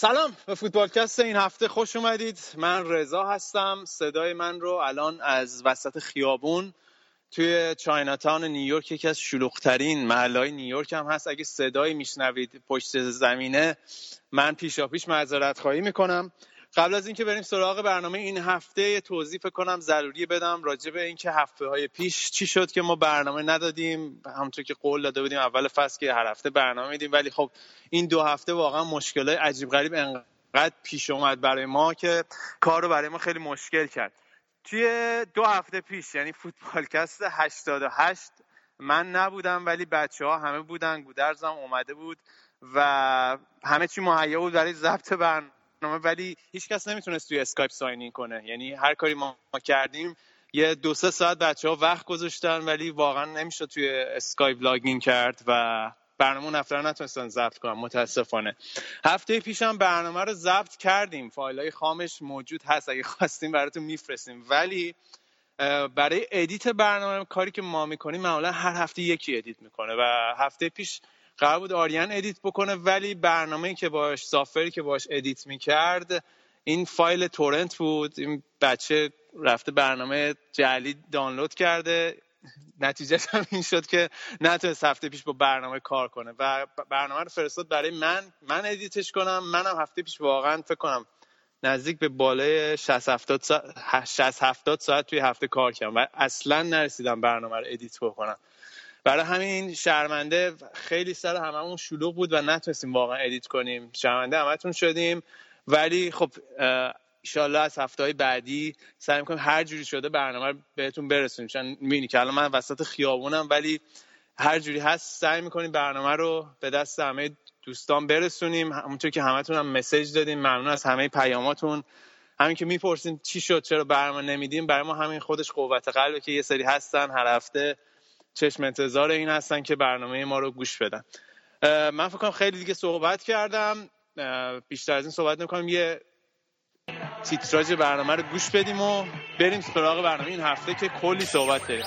سلام به فوتبالکست این هفته خوش اومدید. من رضا هستم. صدای من رو الان از وسط خیابون توی چایناتاون نیویورک یکی از شلوغترین محلهای نیویورک هم هست. اگه صدایی میشنوید پشت زمینه من پیشا پیش معذرت خواهی می‌کنم. قبل از اینکه بریم سراغ برنامه این هفته توضیح کنم ضروری بدم راجع به اینکه هفته های پیش چی شد که ما برنامه ندادیم. همونطور که قول داده بودیم اول فصل که هر هفته برنامه میدیم. ولی خب این دو هفته واقعا مشکل عجیب غریب انقدر پیش اومد برای ما که کار رو برای ما خیلی مشکل کرد. توی دو هفته پیش یعنی فوتبالکست 88 من نبودم ولی بچه ها همه بودن. گودرزم اومده بود و همه چی مهیا بود برای ضبط برنامه. ولی هیچ کس نمی‌تونست توی اسکایپ sign کنه. یعنی هر کاری ما کردیم یه دو سه ساعت بچه ها وقت گذاشتن ولی واقعا نمی‌شد توی اسکایپ login کرد و برنامه نفر نتونستن ضبط کنم متاسفانه. هفته پیشم برنامه رو ضبط کردیم. فایل های خامش موجود هست. اگه خواستیم براتون میفرستیم. ولی برای edit برنامه کاری که ما می‌کنیم معمولا هر هفته یکی edit می‌کنه و هفته پیش قرار بود آریان edit بکنه ولی برنامه که باش software ی که باش edit می‌کرد این فایل torrent بود. این بچه رفته برنامه جعلی دانلود کرده. نتیجه هم این شد که نتونست هفته پیش با برنامه کار کنه و برنامه رو فرستاد برای من. من edit ش کنم. منم هفته پیش واقعا فکر کنم نزدیک به بالای 60 70 ساعت, ساعت توی هفته کار کردم و اصلا نرسیدم برنامه رو edit بکنم. برای همین شرمنده خیلی سر هممون شلوغ بود و نتونستیم واقعا edit کنیم. شرمنده همتون شدیم. ولی خب ایشالله از هفته های بعدی سعی می‌کنیم هر جوری شده برنامه رو بهتون برسونیم. چون می‌بینی که الان من وسط خیابونم ولی هر جوری هست سعی می‌کنیم برنامه رو به دست همه دوستان برسونیم. همونطور که همتون هم مسیج دادیم. ممنون از همه پیاماتون. همین که می‌پرسین چی شد چرا برنامه نمیدیم؟ برای ما همین خودش قوت قلبه که یه سری هستن هر هفته چشم انتظار این هستن که برنامه ما رو گوش بدن. من فکر کنم خیلی دیگه صحبت کردم. بیشتر از این صحبت نکنم یه تیتراژ برنامه رو گوش بدیم و بریم سراغ برنامه این هفته که کلی صحبت داریم.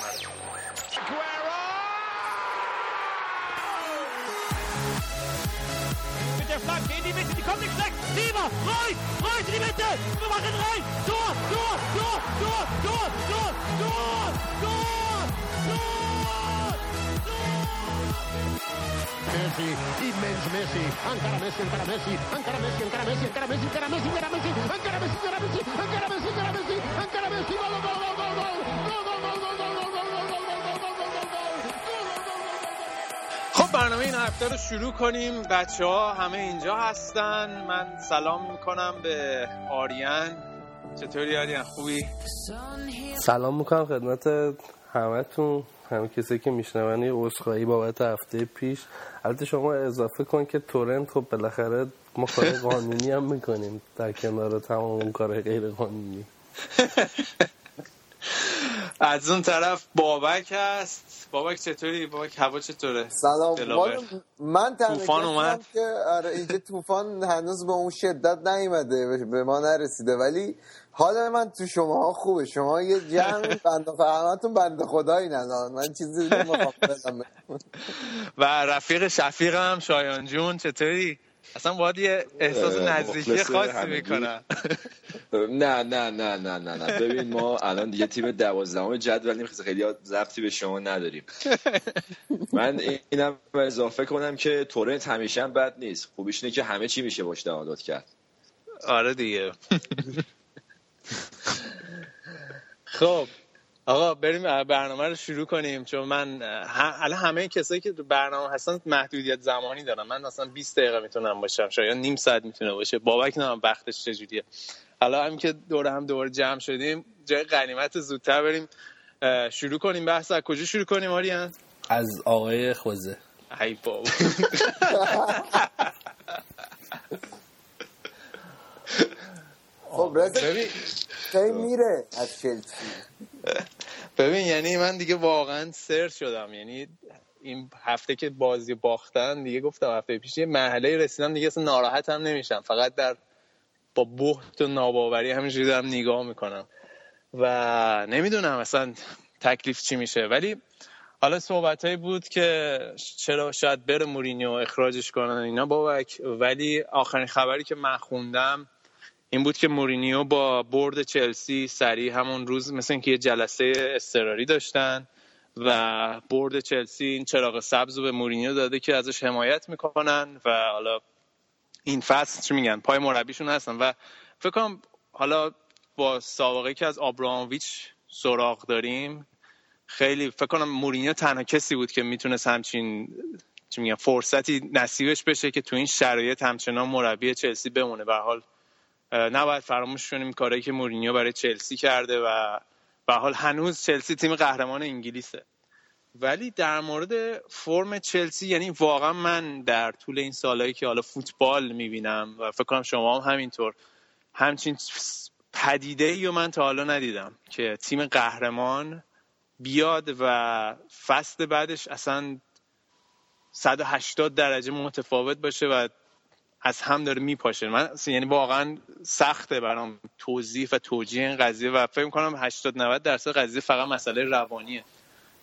Messi, immens Messi, encara Messi, encara Messi, encara Messi, encara Messi, encara Messi, encara Messi, encara Messi, encara Messi, encara Messi, encara Messi, encara Messi, encara Messi, gol, gol, gol, gol, gol, خب برنامه این هفته رو شروع کنیم بچه ها همه اینجا هستن من سلام می‌کنم به آریان چطوری آریان خوبی؟ سلام می‌کنم خدمت همتون همه کسی که میشنون یه عذرخواهی بابت هفته پیش. البته شما اضافه کن که تورنت خب بالاخره ما کار قانونی هم می‌کنیم. در کنار تمام اون کار غیر قانونی. از اون طرف بابک هست. بابک چطوری؟ بابک هوا چطوره؟ سلام. من طوفان اومد. که آره اینجا طوفان هنوز به اون شدت نیومده به ما نرسیده. ولی حال من تو شما ها خوبه. شما یه جمع بند فرمتون بند خدایی ندارن من چیزی و رفیق شفیقم شایان جون چطوری؟ اصلا باید یه احساس نزدیکی خاصی می‌کنم. نه نه نه نه نه نه. ببین ما الان دیگه تیم دوازدهم جدولیم خیلی ضبطی به شما نداریم. من اینم اضافه کنم که تورنت همیشه هم بد نیست. خوبیش اینه که همه چی میشه باش دانلود کرد. آره دیگه. خب آقا بریم برنامه رو شروع کنیم. چون من الان همه کسایی که تو برنامه هستن محدودیت زمانی دارم من مثلا 20 دقیقه می‌تونم باشم. شاید نیم ساعت می‌تونه باشه. بابک نه وقتش چجوریه؟ حالا هم که دور هم دور جمع شدیم جای غنیمت زودتر بریم. شروع کنیم. بحث از کجا شروع کنیم آریان؟ از آقای خوزه. ای بابا. خب ببین. کی میره از چلسی. ببین یعنی من دیگه واقعا سر شدم. یعنی این هفته که بازی باختن دیگه گفتم هفته پیش یه مرحله رسیدم دیگه اصلا ناراحت هم نمیشم. فقط در با بحت و ناباوری همینجوری دارم نگاه می‌کنم. و نمی‌دونم اصلا تکلیف چی میشه. ولی حالا صحبت بود که چرا شاید بره مورینیو اخراجش کنن اینا بابک. ولی آخرین خبری که من خوندم این بود که مورینیو با برد چلسی سریع همون روز مثل اینکه یه جلسه استراری داشتن و برد چلسی این چراغ سبز رو به مورینیو داده که ازش حمایت می‌کنن و حالا این فصل چی میگن پای مربیشون هستن و فکر کنم حالا با سابقه که از آبرامویچ سراغ داریم خیلی فکر کنم مورینیو تنها کسی بود که می‌تونست همچین چی میگن فرصتی نصیبش بشه که تو این شرایط همچنان مربی چلسی بمونه. به حال نباید فراموش کنیم کاری که مورینیو برای چلسی کرده و به حال هنوز چلسی تیم قهرمان انگلیسه. ولی در مورد فرم چلسی یعنی واقعا من در طول این سالهایی که حالا فوتبال می‌بینم و فکر کنم شما هم همینطور همچین پدیده ای من تا حالا ندیدم که تیم قهرمان بیاد و فصل بعدش اصلا 180 درجه متفاوت باشه و از هم داره میپاشه. من یعنی واقعا سخته برام توضیح و توجیه این قضیه و فکر کنم 80 90 درصد قضیه فقط مسئله روانیه.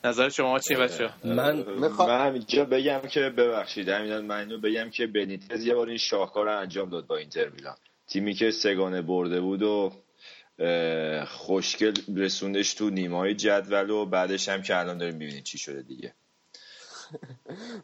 نظر شما چیه بچه من می‌خوام من همینجا بگم که ببخشید همین من اینو بگم که بنیتز یه بار این شاهکار رو انجام داد با اینتر میلان. تیمی که سگانه برده بود و خوشگل رسوندش تو نیمای جدول و بعدش هم که الان داریم ببینید چی شده دیگه.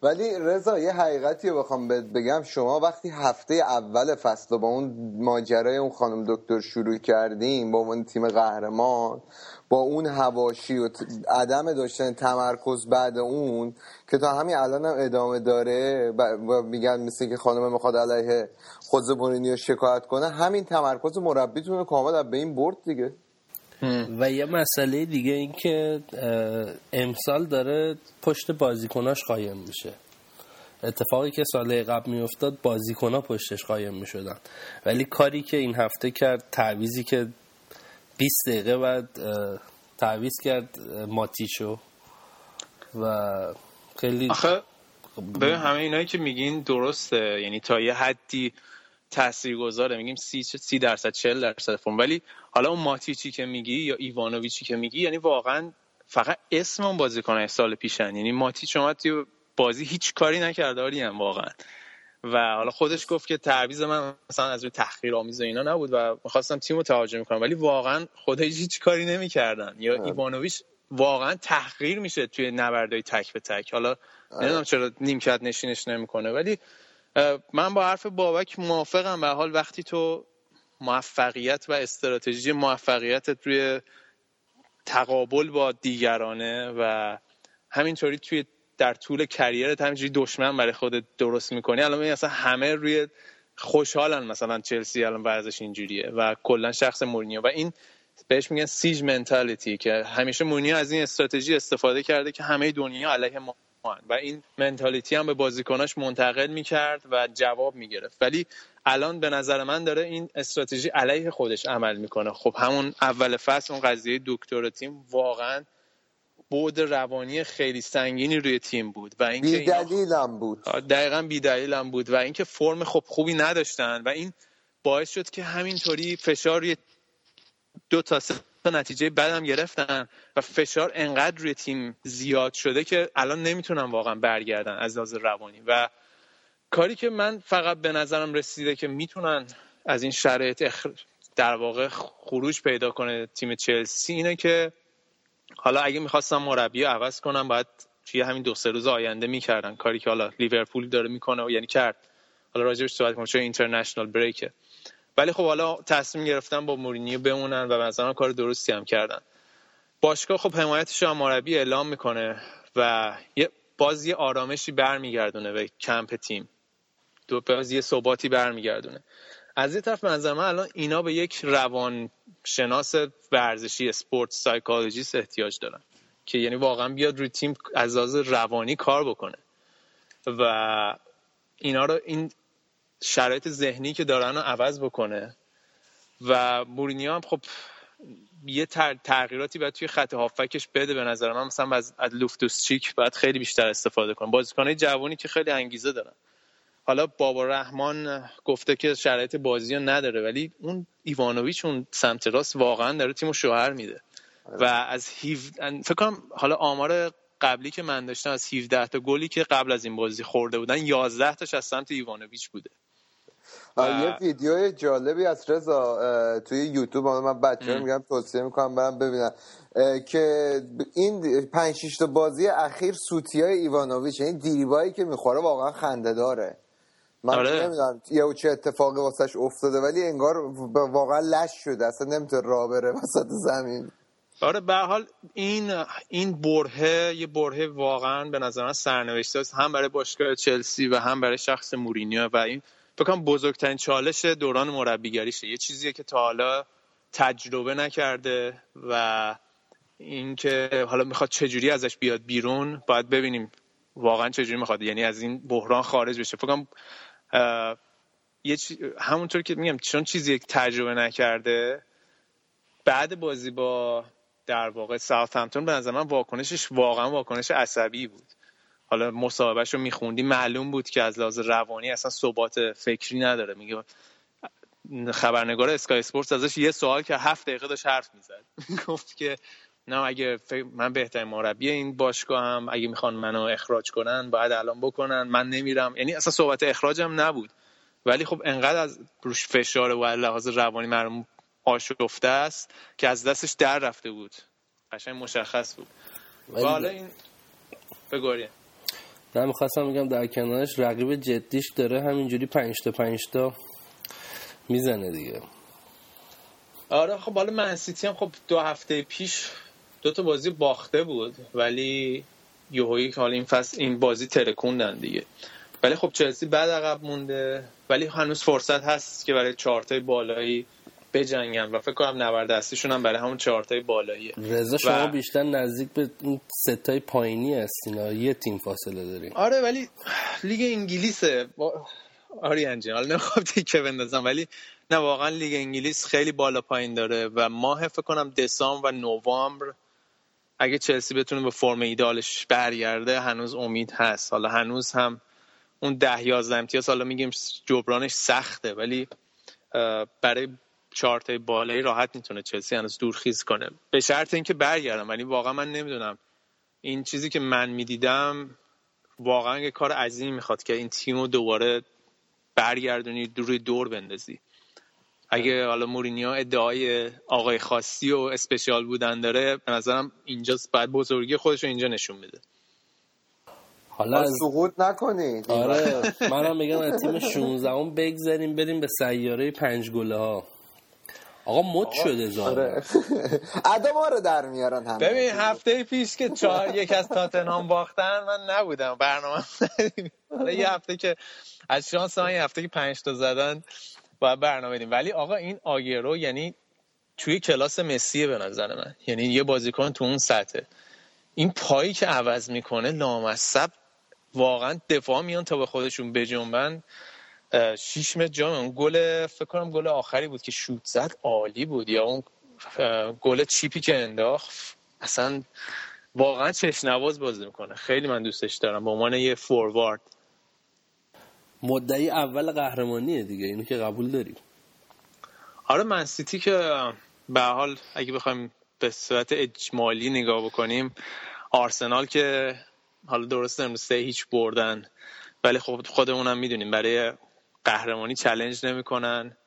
ولی رضا یه حقیقتی بخوام بگم. شما وقتی هفته اول فصل با اون ماجرای اون خانم دکتر شروع کردیم با اون تیم قهرمان با اون هواشی و عدم داشتن تمرکز بعد اون که تا همین الان هم ادامه داره و میگن مثل که خانم می‌خواد علیه خود مورینیو شکایت کنه همین تمرکز مربیتون کامل به این برد دیگه. و یه مسئله دیگه این که امسال داره پشت بازیکناش قایم میشه. اتفاقی که سال قبل میافتاد بازیکنها پشتش قایم می‌شدن. ولی کاری که این هفته کرد تعویزی که 20 دقیقه بعد تعویز کرد ماتیشو و خیلی آخه همه اینایی که میگین درسته. یعنی تا یه حدی تاثیرگذاره. میگیم 30 30 درصد 40 درصد فرم ولی حالا اون ماتیچی که میگی یا ایوانوویچی که میگی یعنی واقعا فقط اسم اون بازیکن سال پیشن. یعنی ماتیچ شما توی بازی هیچ کاری نکرده هم واقعا. و حالا خودش گفت که تعویض من مثلا از روی تحقیر آمیز اینا نبود و می‌خواستم تیمو تهاجم کنم ولی واقعا خودش هیچ کاری نمی‌کردن. یا ایوانوویچ واقعا تحقیر میشه توی نبردهای تک به تک. حالا نمی‌دونم چرا نیمکت نشینش نمی‌کنه. ولی من با حرف بابک موافقم. به حال وقتی تو موفقیت و استراتژی موفقیتت روی تقابل با دیگرانه و همینطوری توی در طول کریرت همینجوری دشمن برای خودت درست می‌کنی الان اصلا همه روی خوشحالن مثلا چلسی الان ورزش اینجوریه و کلا شخص مورینیو. و این بهش میگن سیج منتالیتی که همیشه مورینیو از این استراتژی استفاده کرده که همه دنیا علیه ما. و این منتالیتی هم به بازیکناش منتقل می‌کرد و جواب می‌گرفت. ولی الان به نظر من داره این استراتژی علیه خودش عمل می‌کنه. خب همون اول فصل اون قضیه دکتر تیم واقعا بود روانی خیلی سنگینی روی تیم بود و اینکه بیدلیلم بود. دقیقا بیدلیلم بود و اینکه فرم خب خوبی نداشتن و این باعث شد که همینطوری فشار روی دو تا سه نتیجه بدم گرفتن و فشار انقدر روی تیم زیاد شده که الان نمی‌تونن واقعا برگردن از لحاظ روانی. و کاری که من فقط به نظرم رسیده که می‌تونن از این شرایط در واقع خروج پیدا کنه تیم چلسی اینه که حالا اگه می‌خواستم مربی عوض کنم باید توی همین دو سه روز آینده می‌کردن. کاری که حالا لیورپول داره می‌کنه و یعنی کرد. حالا راجبش صحبت کنم چون اینترنشنال بریکه. ولی خب حالا تصمیم گرفتن با مورینیو بمونن و مثلا کار درستی هم کردن. باشگاه خب حمایتش هم مربی اعلام می‌کنه و یه باز یه آرامشی برمیگردونه به کمپ تیم. دو باز یه ثباتی برمیگردونه. از یه طرف به نظر من الان اینا به یک روان شناس ورزشی sport psychologist احتیاج دارن که یعنی واقعا بیاد روی تیم از لحاظ روانی کار بکنه. و اینا رو این شرایط ذهنی که دارن رو عوض بکنه. و مورینیو هم خب یه تغییراتی باید توی خط هافبکش بده به نظر من. مثلا از لوفتوس چیک باید خیلی بیشتر استفاده کنه. بازیکنای جوانی که خیلی انگیزه دارن. حالا بابا رحمان گفته که شرایط بازی نداره ولی اون ایوانوویچ اون سمت راست واقعا داره تیمو شوهر میده. و از هیو... فکر کنم حالا آمار قبلی که من داشتم از 17 تا گلی که قبل از این بازی خورده بودن 11 تاش از سمت ایوانوویچ بوده. یه ویدیو جالبی از رضا توی یوتیوب. من بچه میگم توصیه می‌کنم برم ببینم. که این پنج تا بازی اخیر سوتی های ایوانوویچ این دیریبایی که می‌خوره واقعا خنده داره. من آره. نمی‌دونم یه چه اتفاقی واسش افتاده ولی انگار واقعا لش شده. اصلا نمی‌تونه را بره وسط زمین. آره به حال این این برهه یه برهه واقعا به نظر من سرنوشته است. هم برای باشگاه چلسی و هم برای شخص مورینیو و این فکر بزرگترین چالش دوران مربیگریشه یه چیزیه که تا حالا تجربه نکرده و اینکه حالا می‌خواد چجوری ازش بیاد بیرون باید ببینیم واقعا چجوری می‌خواد. یعنی از این بحران خارج بشه. فکر یه همونطور که میگم چون چیزی تجربه نکرده بعد بازی با در واقع همتون به نظر من واکنشش واقعا واکنش عصبی بود. حالا مصاحبهش رو میخوندی معلوم بود که از لحاظ روانی اصلا ثبات فکری نداره. میگه خبرنگار اسکای اسپورتس ازش یه سوال که هفت دقیقه داشت حرف می‌زد. گفت که نه اگه من بهترین مربی این باشگاه هم اگه می‌خوان منو اخراج کنن باید الان بکنن من نمیرم. یعنی اصلا صحبت اخراجم نبود. ولی خب انقدر از روش فشار و لحاظ روانی مرموم آشفته است که از دستش در رفته بود. قشنگ مشخص بود. حالا این بگوری نه می‌خواستم میگم در کنارش رقیب جدیش داره همینجوری پنج تا می‌زنه دیگه. آره خب حالا من هم خب دو هفته پیش دو تا بازی باخته بود ولی یوهایی که حالا این فصل این بازی ترکوندن دیگه. ولی خب چلسی بعد عقب مونده ولی هنوز فرصت هست که برای چارتای بالایی بجنگن و فکر کنم نبرد اصلیشون هم برای همون چهارتای بالاییه. رضا شما و... بیشتر نزدیک به این ستای پایینی هستین یه تیم فاصله داریم آره ولی لیگ انگلیسه. با... آری انجین حالا نمی‌خوام تیکه بندازم ولی نه واقعا لیگ انگلیس خیلی بالا پایین داره و ماه فکر کنم دسامبر و نوامبر اگه چلسی بتونه به فرم ایدالش برگرده هنوز امید هست. حالا هنوز هم اون ده یازده امتیاز حالا میگیم جبرانش سخته ولی برای چارت بالایی راحت می‌تونه چلسی هنوز دورخیز کنه. به شرط اینکه برگردم ولی واقعا من نمی‌دونم. این چیزی که من می‌دیدم واقعا یه کار عظیمی می‌خواد که این تیم رو دوباره برگردونی روی دور بندازی. اگه حالا مورینیو ادعای آقای خاصی و اسپشیال بودن داره به نظرم اینجا باید بزرگی خودش رو اینجا نشون بده حالا از... سقوط نکنید آره منم میگم از تیم 16 اون بگذاریم بریم به سیاره پنج گله ها آقا مد شده زاره آره. ما رو در میارن هم ببین هفته پیش که چهار یک از تاتنهام باختن من نبودم. برنامه یه هفته که از شانس من یه هفته که پنج تا زدن باید برنامه بدیم. ولی آقا این آگرو یعنی توی کلاس مسیه به نظر من. یعنی یه بازیکن تو اون سطحه. این پایی که عوض می‌کنه لامصب واقعا دفاع میان تا به خودشون بجنبن. شیش متر جام اون گل فکر کنم گل آخری بود که شوت زد عالی بود. یا اون گل چیپی که انداخت اصلا واقعا چشنواز بازی می‌کنه. خیلی من دوستش دارم. به عنوان یه فوروارد. مدعی اول قهرمانیه دیگه. اینو که قبول داریم آره من سیتی که به حال اگه بخوایم به صورت اجمالی نگاه بکنیم آرسنال که حالا درست امروز سه هیچ بردن. ولی خب خودمونم می‌دونیم برای قهرمانی چلنج نمی‌کنن.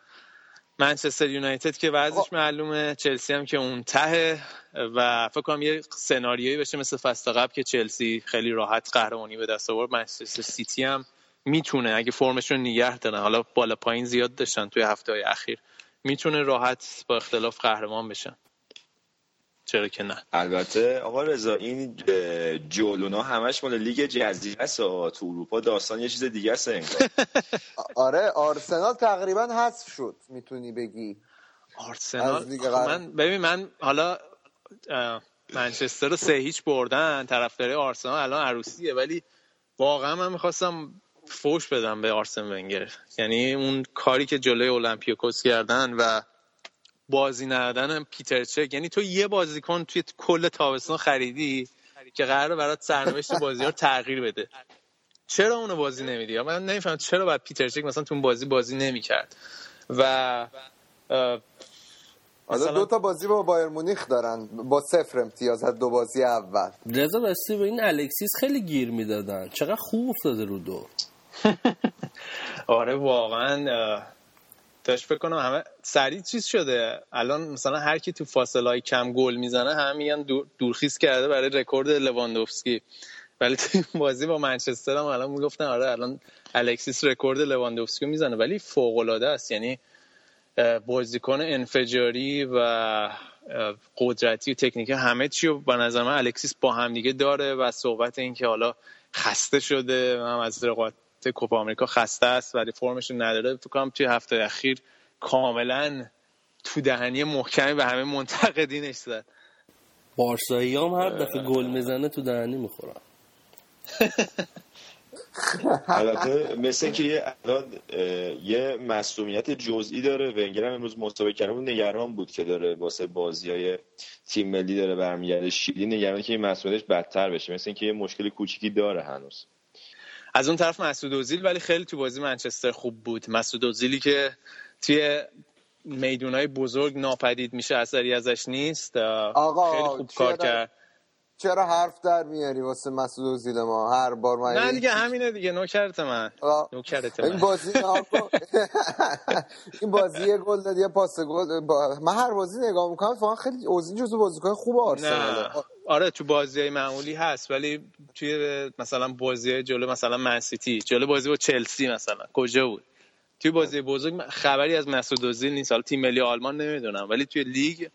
منچستر یونایتد که وضعش معلومه چلسی هم که اون ته و فکر کنم یه سناریویی بشه مثل فصل قبل که چلسی خیلی راحت قهرمانی به دست آورد. منچستر سیتی هم می‌تونه اگه فرمشون نگه دارن حالا بالا پایین زیاد داشتن توی هفته های اخیر می‌تونه راحت با اختلاف قهرمان بشن. چرا که نه. البته آقا رضا این جولونا همش مال لیگ جزیره است تو اروپا داستان یه چیز دیگه است آره آرسنال تقریبا حذف شد می‌تونی بگی. آرسنال؟ من ببین من حالا منچستر رو سه هیچ بردن طرفدار آرسنال الان عروسیه ولی واقعا من می‌خواستم فوش بدم به آرسن ونگر. یعنی اون کاری که جلوی اولمپیاکوس کردن و بازی ندادن پیتر چک. یعنی تو یه بازیکن توی کل تابستان خریدی که قراره برات سرنوشت بازی رو تغییر بده. چرا اونو بازی نمیدی؟ من نمی‌فهمم چرا باید پیتر چک مثلا تو اون بازی بازی نمی‌کرد. و حالا مثلا- دو تا بازی با بایر مونیخ دارن با صفر امتیاز از دو بازی اول. رضا راستی به این الکسیس خیلی گیر می‌دادن. چقدر خوب افتاده رو دو. آره واقعا داشت فکر کنم همه سریع چیز شده. الان مثلا هر کی تو فاصله های کم گل می‌زنه همه میگن دور- دورخیز کرده برای رکورد لواندوفسکی. ولی تو بازی با منچستر هم الان می‌گفتن آره الان الکسیس رکورد لواندوفسکی می‌زنه. ولی فوق العاده است. یعنی بازیکن انفجاری و قدرتی و تکنیکی همه چی رو به نظر من الکسیس با همدیگه داره و صحبت این که حالا خسته شده هم از رقابت کوپا آمریکا خسته است ولی فرمش رو نداره. فکر کنم توی هفته اخیر کاملا تو دهنی محکمی به همه منتقدینش زد. بارسایی هم هر دفعه گل می‌زنه تو دهنی می‌خورن البته مثل اینکه یه الان یه مصومیت جزئی داره. ونگر هم امروز مسابقه کرده بود. نگران بود که داره واسه بازی های تیم ملی داره برمیگرده. شیلی نگران که این مسئولیتش بدتر بشه. مثل اینکه یه مشکل کوچیکی داره هنوز. از اون طرف مسعود اوزیل ولی خیلی تو بازی منچستر خوب بود. مسعود اوزیلی که توی میدونای بزرگ ناپدید میشه اثری ازش نیست. آقا، خیلی خوب کار کرد. چرا حرف در میاری واسه مسعود اوزیل ما؟ هر بار من نه دیگه همینه دیگه نوکرت من. نوکرت این من. بازی آقا، این بازی یه گل داد یه پاس گل با- من هر بازی نگاه می‌کنم واقعا خیلی اوزیل جزو بازیکن خوب آرسناله. آره تو بازی معمولی هست ولی توی مثلا بازی جلو مثلا منسیتی جلو بازی با چلسی مثلا کجا بود؟ توی بازی بزرگ خبری از مسعود اوزیل نیست حالا تیم ملی آلمان نمی‌دونم ولی توی لیگ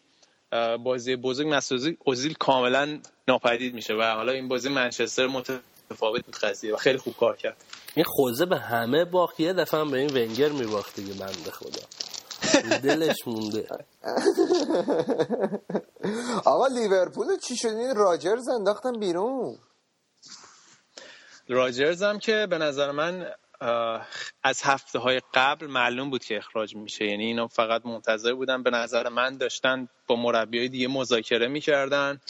بازی بزرگ مسعود اوزیل کاملا ناپدید میشه و حالا این بازی منچستر متفاوت بود قضیه و خیلی خوب کار کرد. این خوزه به همه باخت یه دفعه هم به این ونگر میباخت دیگه بنده خدا. دلش مونده. آقا لیورپول چی شد؟ این راجرز انداختن بیرون. راجرز هم که به نظر من از هفته های قبل معلوم بود که اخراج میشه. یعنی اینا فقط منتظر بودن. به نظر من داشتن با مربی های دیگه مذاکره می‌کردن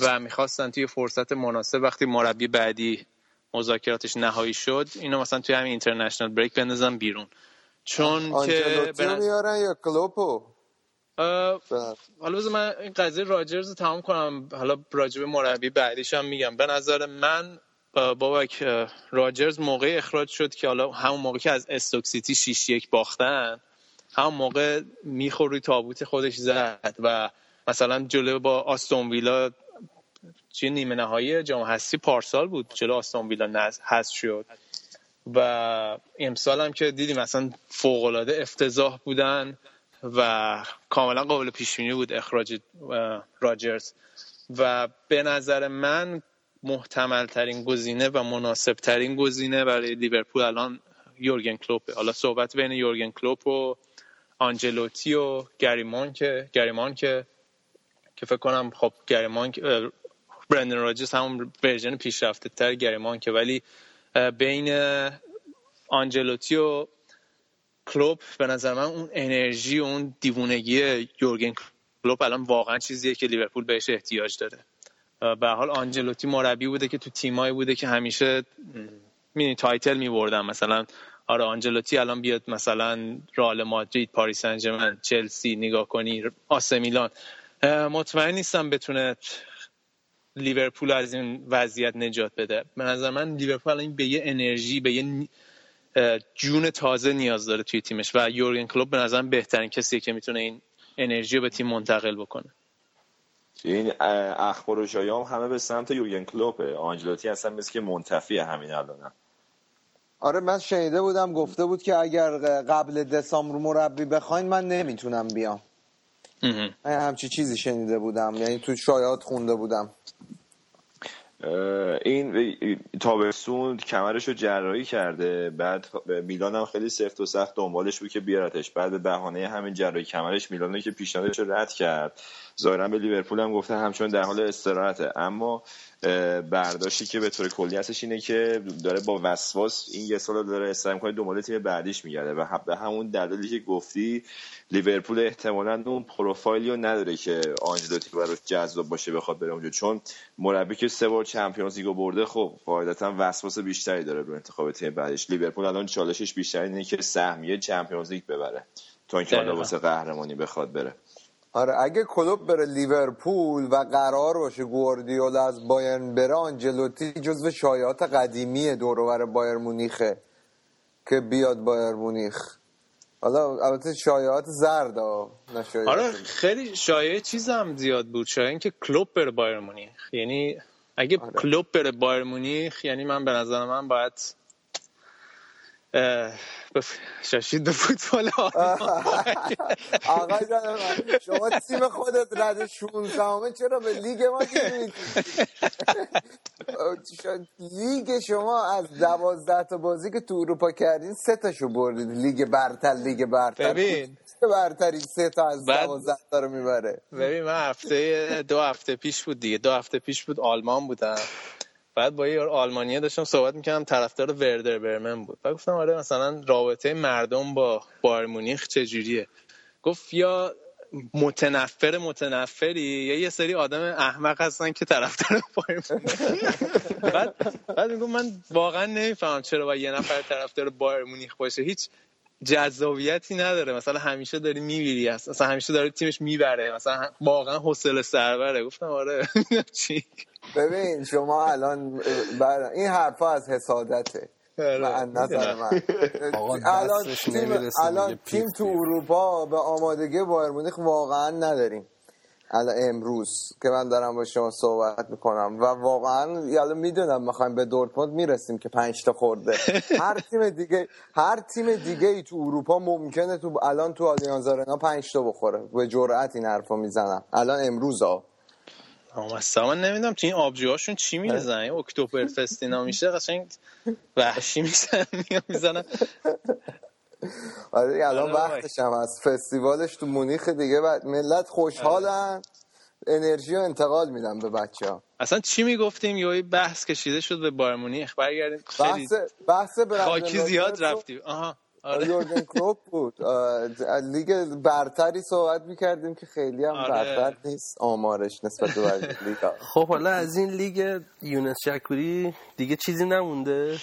و می‌خواستن توی فرصت مناسب وقتی مربی بعدی مذاکراتش نهایی شد اینا مثلا توی همین اینترنشنال بریک بندازن بیرون. چون که نظر- میارن یا کلوپو؟ حالا بذار من این قضیه راجرز رو تمام کنم. حالا راجب مربی بعدیش هم میگم. به نظر من بابک راجرز موقع اخراج شد که حالا همون موقع که از استوک سیتی 6 یک باختن همون موقع میخور روی تابوت خودش زد و مثلا جلو با آستون ویلا چه نیمه نهایی جام حذفی پارسال بود جلو آستون ویلا حذف شد. و امسال هم که دیدیم مثلا فوق العاده افتضاح بودن و کاملا قابل پیش بینی بود اخراج راجرز. و به نظر من محتمل ترین گزینه و مناسب ترین گزینه برای لیورپول الان یورگن کلوپه. حالا صحبت بین یورگن کلوپ و آنجلوتی و گریمان که گریمان که که فکر کنم خب گری مانک برندن راجرز همون version پیشرفته تر گری مانکه. ولی بین آنجلوتی و کلوب به نظر من اون انرژی و اون دیوونگی یورگن کلوب الان واقعا چیزیه که لیورپول بهش احتیاج داره. به حال آنجلوتی مربی بوده که تو تیمایی بوده که همیشه many title میبردن. مثلا آره آنجلوتی الان بیاد مثلا رئال مادرید پاریس سن ژرمن چلسی نگاه کنی آسه میلان. مطمئن نیستم بتونه لیورپول از این وضعیت نجات بده. به نظر من لیورپول الان به یه انرژی به یه جون تازه نیاز داره توی تیمش و یورگن کلوب به نظرم بهترین کسیه که می‌تونه این انرژی رو به تیم منتقل بکنه. این اخبار و هم همه به سمت یورگن کلوپه. آنجلوتی اصلا مثل که منتفی همین الانم آره من شنیده بودم گفته بود که اگر قبل دسامبر مربی بخواین من نمی‌تونم بیام. من همچی چیزی شنیده بودم یعنی تو شایعات خونده بودم. این تابستون کمرش رو جراحی کرده بعد میلان هم خیلی سفت و سخت دنبالش بود که بیارتش. بعد به بهانه همین جراحی کمرش میلان که پیشنهادش رو رد کرد. ظاهرا به لیورپول هم گفته همچون در حال استراحته. اما برداشتی که به طور کلی هستش اینه که داره با وسواس این یه سال داره استراحت می‌کنه دنبال تیم بعدیش میگرده و به همون دلیلی که گفتی لیورپول احتمالا اون پروفایلی رو نداره که آنجلوتی براش جذاب باشه بخواد بره اونجا. چون مربی که سه بار Champions League و برده خب قاعدتا وسواس بیشتری داره رو انتخاب تیم بعدش لیورپول الان چالشش بیشتر اینه که سهمیه Champions League ببره تا اینکه حالا. واسه قهرمانی بخواد بره. آره اگه کلوب بره لیورپول و قرار باشه گواردیولا از بایرن بره آنجلوتی جزو شایعات قدیمی دور و ور بایرن مونیخه که بیاد بایر مونیخ. حالا البته شایعات زرد ها آره خیلی. شایعه چیز هم زیاد بود شایعه اینکه کلوب بره بایر مونیخ. یعنی اگه آره. کلوب بره بایر مونیخ یعنی من به نظر من باید شاشید فوتبال. آقا جان شما تیم خودت رد 16 همه چرا به لیگ ما لیگ شما از دوازده تا بازی که تو اروپا کردین سه تاشو بردید لیگ برتر لیگ برتر. ببین. چه برتری سه تا از بعد- دوازده تا رو می‌بره. ببین من هفته دو هفته پیش بود دیگه. دو هفته پیش بود آلمان بودم. بعد با یه آلمانیه داشتم صحبت می‌کردم طرفدار وردر برمن بود. بعد گفتم آره مثلا رابطه مردم با بایر مونیخ چجوریه؟ گفت یا متنفر متنفری یا یه سری آدم احمق هستن که طرفدار بایر بعد بعد میگم من واقعا نمی‌فهمم چرا باید یه نفر طرفدار بایر مونیخ باشه. هیچ جذابیتی نداره. مثلا همیشه داری می‌بینی هست مثلا همیشه داره تیمش می‌بره. مثلا واقعا حوصله سربره. گفتم آره چی. ببین شما الان بر... این حرفا از حسادته. آره، من نظر من. آقا الان تیم الان تیم تو. اروپا به آمادگی بایر مونیخ واقعا نداریم. الان امروز که من دارم با شما صحبت می‌کنم و واقعا یالا می‌دونم می‌خوایم به دورتموند می‌رسیم که پنج تا خورده. هر تیم دیگه هر تیم دیگه ای تو اروپا ممکنه تو الان تو آلیانز آرنا پنج تا بخوره. به جرئت این حرفو می‌زنم. الان امروز ها مثلا من نمی‌دونم تو این آبجوهاشون چی میرزن این اکتبر فست اینا میشه؟ قشنگ وحشی می‌زنن می‌زنن. آره الان آره وقتش هم هست. فستیوالش تو مونیخ دیگه بعد ملت خوشحالن. انرژی رو انتقال میدن به بچه ها اصلا چی می‌گفتیم؟ یه بحث کشیده شد به بایر مونیخ. برگردیم. خیلی بحث بحث خاکی زیاد رفتیم. آها. آره. آره یورگن کلوپ بود. از لیگ برتری صحبت می‌کردیم که خیلی هم آره. برتر نیست آمارش نسبت به لیگا. خب حالا از این لیگ یونس شکوری دیگه چیزی نمونده؟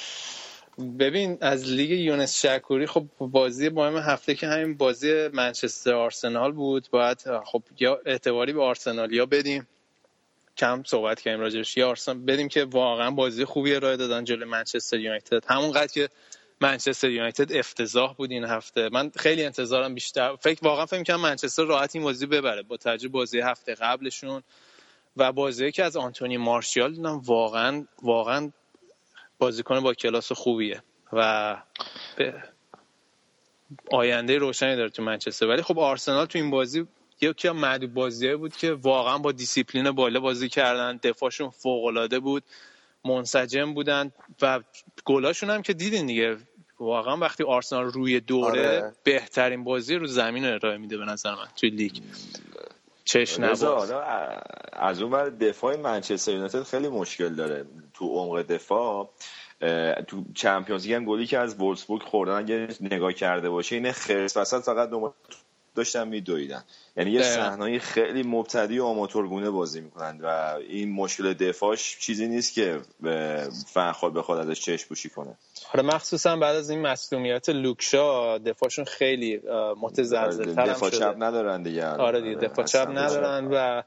ببین از لیگ یونس شکوری خب بازی مهم هفته که همین بازی منچستر آرسنال بود. باید خب یا اعتباری به آرسنالیا بدیم. کم صحبت کردیم راجعش. یا آرسنال بدیم که واقعا بازی خوبی ارائه دادن جلوی منچستر یونایتد. همونقدر که منچستر یونایتد افتضاح بود این هفته. من خیلی انتظارم بیشتر. فکر واقعا فکر کنم منچستر راحت این بازی ببره با توجه بازی هفته قبلشون و بازی که از آنتونی مارشیال دیدم واقعا واقعا بازیکن با کلاس خوبیه و آینده روشنی داره تو منچستر. ولی خب آرسنال تو این بازی یکی از معدود بازیه بود که واقعا با دیسیپلین بالا بازی کردن. دفاعشون فوق العاده بود. منسجم بودن و گلاشون هم که دیدین دیگه. واقعا وقتی آرسنال روی دوره آره. بهترین بازی رو زمین رو ارائه میده به نظر من توی لیگ. چش از اون ور دفاع منچستر یونایتد خیلی مشکل داره تو عمق دفاع. تو چمپیونز لیگ هم گلی که از وولسبورگ خوردن اگه نگاه کرده باشه اینه خرس وسط فقط دو داشتن میدویدن. یعنی یه. صحنه خیلی مبتدی و آماتورگونه بازی می‌کنند و این مشکل دفاعش چیزی نیست که اه، فرخواد بخواد ازش چشم پوشی کنه. آره مخصوصا بعد از این مصدومیت لوکشا دفاعشون خیلی متزلزل تر دفاع چپ ندارن دیگه. آره دیگه دفاع چپ ندارن و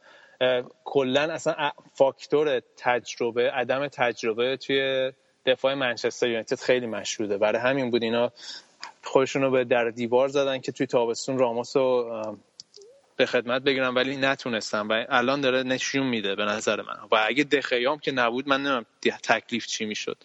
کلا اصلا فاکتور تجربه عدم تجربه توی دفاع منچستر یونایتد خیلی مشهوده. برای همین بود اینا خودشون رو به در دیوار زدن که توی تابستون راموس رو به خدمت بگیرن ولی نتونستن و الان داره نشون میده به نظر من. و اگه دخیام که نبود من نمی‌دونم تکلیف چی می‌شد.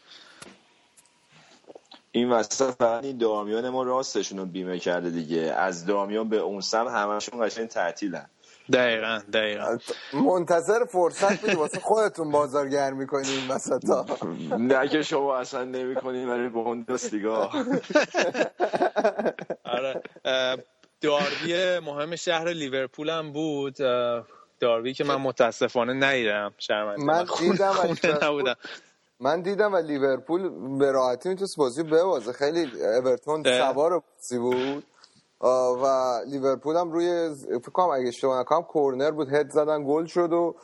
این وسط فقط این دامیان ما راستشون رو بیمه کرده دیگه. از دامیان به اون سم همشون قشنگ تعطیلن. دقیقا دقیقا. منتظر فرصت بودی واسه خودتون بازارگرمی کنی این وسط ها. نه که شما اصلا نمی کنین برای بوندسلیگا آره اه، داربی مهم شهر لیورپول هم بود. اه، داربی که من متاسفانه ندیدم شرمنده من دیدم و خونه لیورپول- نبودم. من دیدم و لیورپول به راحتی می‌تونست بازی ببازه. خیلی اورتون. سوار بازی بود. و لیورپول هم روی فکر کنم اگه اشتباه نکنم کورنر بود هد زدن گل شد و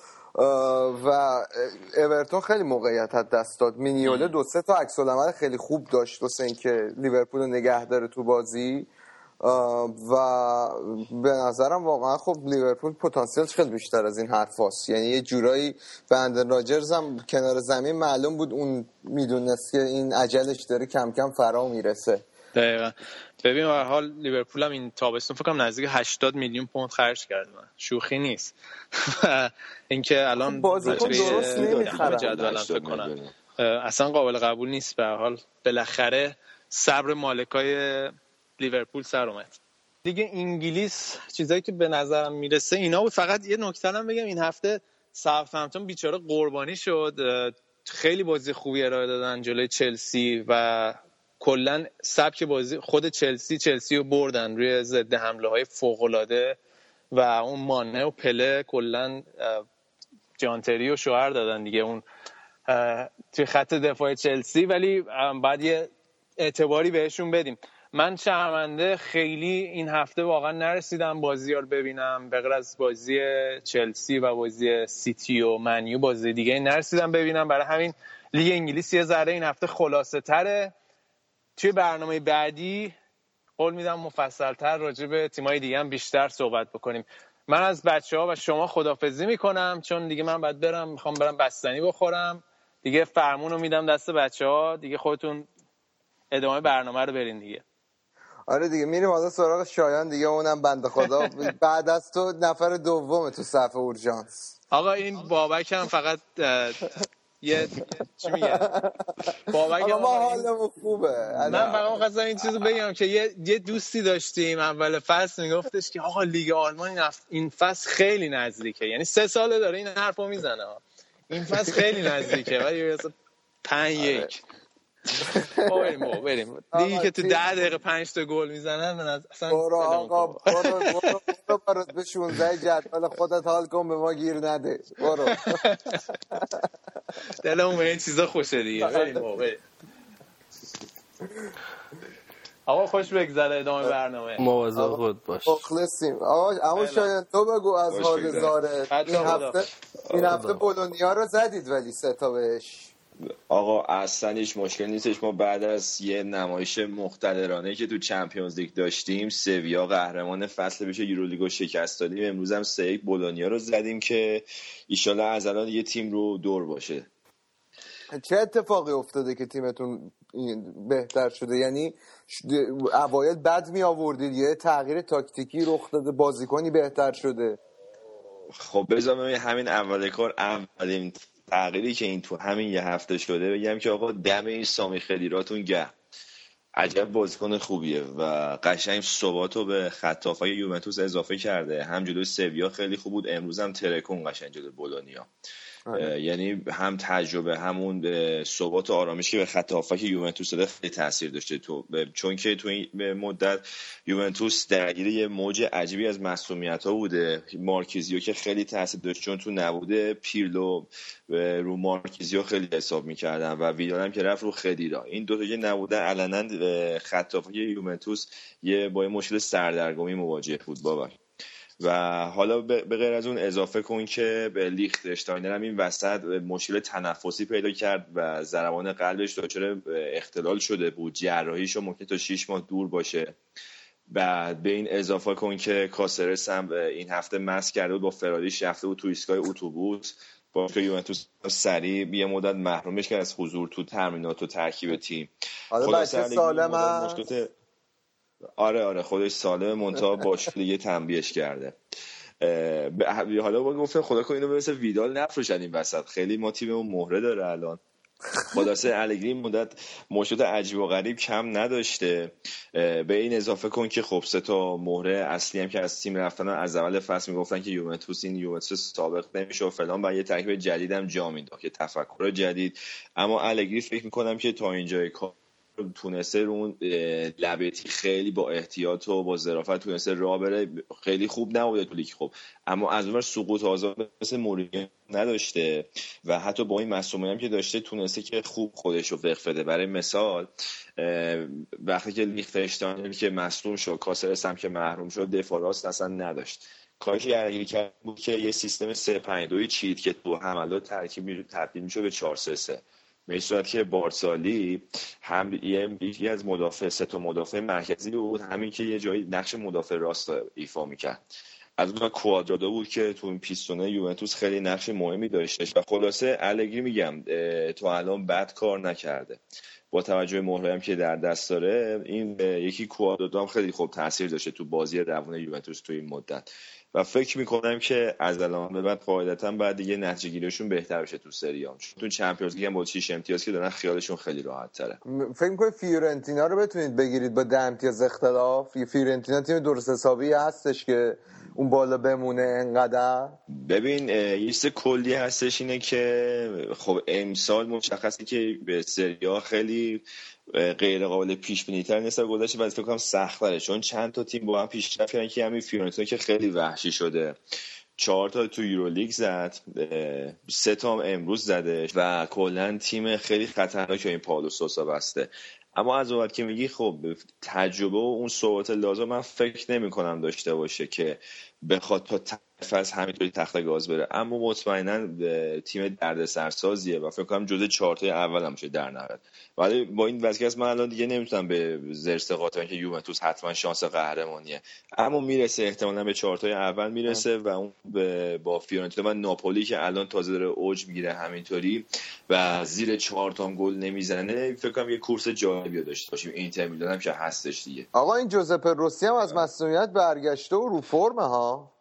و اورتون خیلی موقعیت از دست داد. مینیوله دو سه تا عکس العمل خیلی خوب داشت واسه اینکه لیورپول نگه داره تو بازی. و به نظرم واقعا خب لیورپول پتانسیلش خیلی بیشتر از این حرف هست. یعنی یه جورایی بندر راجرز هم کنار زمین معلوم بود اون می‌دونست که این عجلش داره کم کم فرا می‌رسه. دقیقا. ببین به حال لیورپول هم این تابستون فکر کنم نزدیک 80 میلیون پوند خرج کرد. شوخی نیست. اینکه الان خب بازیکن درست نمی‌خرن. جدول فکر کنم. اصلا قابل قبول نیست به حال. بالاخره صبر مالکای لیورپول سر اومد. دیگه انگلیس چیزایی که به نظرم می‌رسه اینا بود. فقط یه نکته هم بگم. این هفته ساوثهمپتون بیچاره قربانی شد. خیلی بازی خوبی ارائه دادن جلوی چلسی و کلا سبک بازی خود چلسی چلسی رو بردن روی ضد حمله های فوق العاده و اون مانه و پله کلا جانتری و شوهر دادن دیگه اون توی خط دفاع چلسی. ولی بعد یه اعتباری بهشون بدیم. من شرمنده خیلی این هفته واقعا نرسیدم بازی رو ببینم. به از بازی چلسی و بازی سیتی و منیو بازی دیگه نرسیدم ببینم. برای همین لیگ انگلیس یه ذره این هفته خلاصه تره توی برنامه بعدی قول میدم مفصل تر راجع به تیمای دیگه هم بیشتر صحبت بکنیم. من از بچه ها و شما خدافزی می‌کنم چون دیگه من باید برم می‌خوام برم بستنی بخورم. دیگه فرمون رو میدم دست بچه ها دیگه خودتون ادامه برنامه رو برین دیگه. آره دیگه میریم حالا سراغ شایان دیگه اونم بند خدا. بعد از تو نفر دوم تو صف اورژانس. آقا این بابک هم فقط یه چی میگه؟ بابک ما حالمون خوبه. من فقط خواستم این چیزو بگم که یه یه دوستی داشتیم اول فصل میگفتش که آقا لیگ آلمان این فصل خیلی نزدیکه. یعنی سه ساله داره این حرفو می‌زنه. این فصل خیلی نزدیکه ولی پنج یک. بریم بریم. دیگه که تو ده دقیقه پنج تا گل می‌زنن من اصلا برو آقا برو برو برو برو به 16 جدول خودت حال کن به ما گیر نده. برو. دلمون به این چیزا خوشه دیگه. بریم بابا بریم. آقا خوش بگذره ادامه برنامه. مواظب خود باش. مخلصیم. آقا اما شاید تو بگو از حال زاره این هفته این هفته بولونیا رو زدید ولی سه تا بهش. آقا اصلا هیچ مشکل نیستش. ما بعد از یه نمایش مختلرانه که تو چمپیونز لیگ داشتیم سویا قهرمان فصل بشه یورولیگو شکست دادیم. امروز هم سه یک بولونیا رو زدیم که ایشالا از الان یه تیم رو دور باشه. چه اتفاقی افتاده که تیمتون بهتر شده؟ یعنی اوایل بد می آوردید یه تغییر تاکتیکی رخ داده بازیکنی بهتر شده. خب بذار همین اول کار اولین تغییری که این تو همین یه هفته شده بگم که آقا دم این سامی خدیراتون گه عجب بازیکن خوبیه و قشنگ ثبات رو به خطافای یوونتوس اضافه کرده. هم جلوی سویا خیلی خوب بود. امروز هم ترکون قشنگ جلوی بولونیا. یعنی هم تجربه همون ثبات و آرامش که به خط هافک یوونتوس داده خیلی تاثیر داشته. تو چون که تو این مدت یوونتوس درگیر یه موج عجیبی از مسئولیت ها بوده. مارکیزیو که خیلی تاثیر داشت چون تو نبوده پیرلو رو مارکیزیو خیلی حساب می‌کردن و ویدال که رفت رو خدیرا این دو تا که نبودن علنا خط یوونتوس یه با مشکل سردرگمی مواجه بود. بابا و حالا به غیر از اون اضافه کن که به لیختشتاینر هم این وسط مشکل تنفسی پیدا کرد و ضربان قلبش دچار اختلال شده بود. جراحیش ممکن تا 6 ماه دور باشه. بعد به این اضافه کن که کاسرس هم این هفته مس کرده بود با فراریش رفته بود تو ایستگاه اتوبوس. با که یوونتوس سریع یه مدت محرومش کرد از حضور تو ترمینات و ترکیب تیم. حالا بچه سالم آره آره. خودش سالم منتها باش دیگه تنبیهش کرده. حالا با گفتم خدا کنه اینو مثل ویدال نفروشن این وسط. خیلی ما تیممون مهره داره الان. خلاصه الگری مدت مشکلات عجیب و غریب کم نداشته. به این اضافه کن که خب سه تا مهره اصلی هم که از تیم رفتن از اول فصل می‌گفتن که یوونتوس این یوونتوس سابق نمیشه و فلان. و یه ترکیب جدیدم جا می‌داد که تفکر جدید. اما الگری فکر می‌کنم که تا اینجای کار تونسته رو اون لبتی خیلی با احتیاط و با ظرافت تونسته راه بره. خیلی خوب نبوده تو لیگ. خوب اما از اون سقوط آزاد مثل مورینیو نداشته و حتی با این هم که داشته تونسته که خوب خودش رو وقف برای مثال وقتی که لیختشتاین که مصدوم شد کاسرس هم که محروم شد دفاع راست اصلا نداشت. کاری که کرد بود که یه سیستم 3 5 2 چید که تو حملات ترکیب تبدیل میشه به 4 3 3 به صورت که بارسالی هم یکی از مدافع سه تا مدافع مرکزی بود همین که یه جایی نقش مدافع راست ایفا می‌کرد. از اون کوادرادو بود که تو این پیستونه یوونتوس خیلی نقش مهمی داشتش و خلاصه الگری میگم تو الان بد کار نکرده. با توجه مهره هم که در دست داره این یکی کوادرادو هم خیلی خوب تاثیر داشته تو بازی روان یوونتوس تو این مدت. و فکر می‌کنم که از الان به بعد قاعدتا بعد دیگه نتیجه گیریشون بهتر بشه تو سریام چون تو چمپیونز لیگ هم با 6 امتیاز که دارن خیالشون خیلی راحت تره. فکر می‌کنید فیورنتینا رو بتونید بگیرید با ده امتیاز اختلاف؟ فیورنتینا تیم درست حسابی هستش که اون بالا بمونه انقدر؟ ببین یه چیز کلی هستش اینه که خب امسال مشخصه که به سریا خیلی غیر قابل پیش بینی تر نسبت گذشته و فکر کنم سخت چون چند تا تیم با هم پیشرفت کردن که همین فیورنتینا که خیلی وحشی شده. چهار تا تو یورولیگ زد. سه تا امروز زده و کلا تیم خیلی خطرناک این پالو سوسا بسته. اما از وقت که میگی خب تجربه و اون صحبت لازم من فکر نمی کنم داشته باشه که بخواد تا فصل همینطوری تخت گاز بره. اما مطمئنا تیم درد سرسازیه و فکر کنم جزء چهارتای اول هم در نهایت. ولی با این وضعیت من الان دیگه نمی‌تونم به زرس قاطع که یوونتوس حتما شانس قهرمانیه. اما می‌رسه احتمالا به چهارتای اول می‌رسه و اون با فیورنتینا و ناپولی که الان تازه داره اوج می‌گیره همینطوری و زیر چهار تا گل نمی‌زنه فکر کنم یه کورس جالبی داشته باشیم. اینتر میلان هم که هستش دیگه. آقا این جوزپه روسی هم از مسئولیت برگشته و رو فرمه ها.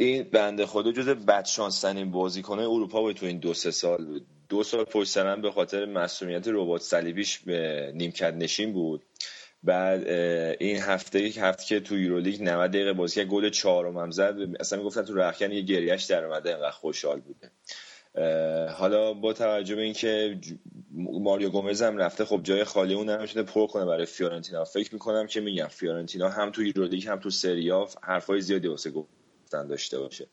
این بنده خدا جز بدشانسترین بازیکنه اروپا بود تو این دو سه سال. دو سال پشت به خاطر مسئولیت ربات صلیبیش به نیمکت نشین بود. بعد این هفته یک هفته که تو یورولیگ 90 دقیقه بازی گل چهارم هم زد. اصلا می‌گفتن تو رخکن یه گریش در اومده انقدر خوشحال بوده. حالا با توجه به اینکه ماریو گومز هم رفته خب جای خالی اون نمی‌تونه پر کنه برای فیورنتینا. فکر می‌کنم که میگم فیورنتینا هم تو یورولیگ هم تو سریا حرفای زیادی واسه گفتن داشته باشه.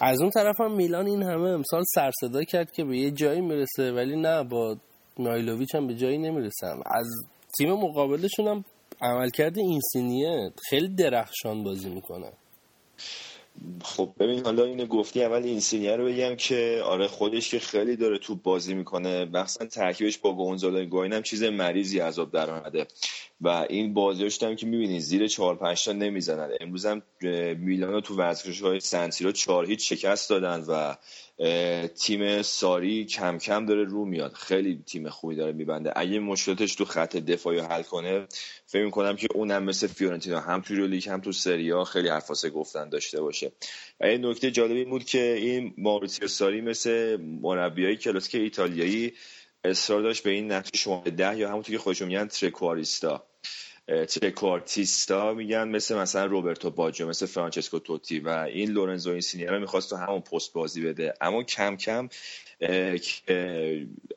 از اون طرف هم میلان این همه امسال سرصدا کرد که به یه جایی می‌رسه ولی نه با نایلوویچ هم به جایی نمی‌رسم از تیم مقابلشون هم عملکرد اینسینیه خیلی درخشان بازی می‌کنه. خب ببین حالا اینو گفتی اول اینسینیه رو بگم که آره خودش که خیلی داره توپ بازی می‌کنه مخصوصا ترکیبش با گونزالو گوین هم چیز مریضی عذاب در اومده و این بازیاش هم که می‌بینید زیر 4 5 تا نمی‌زنن. امروز هم میلانو تو ورزشگاه های سنسیرو 4 هیچ شکست دادن و تیم ساری کم کم داره رو میاد. خیلی تیم خوبی داره میبنده. اگه مشکلاتش تو خط دفاعی حل کنه فکر می‌کنم که اونم مثل فیورنتینا هم تو لیگ هم تو سریا خیلی حرفا واسه گفتن داشته باشه. و یه نکته جالبی بود که این مائوریتزیو ساری مثل مربیای کلاسیک ایتالیایی اصرار داشت به این نقش شماره ده یا همونطور که خودشون میگن trequartista. trequartista میگن مثل مثلا روبرتو باجو مثل فرانچسکو توتی و این لورنزو اینسینیه را می‌خواست تو همون پست بازی بده. اما کم کم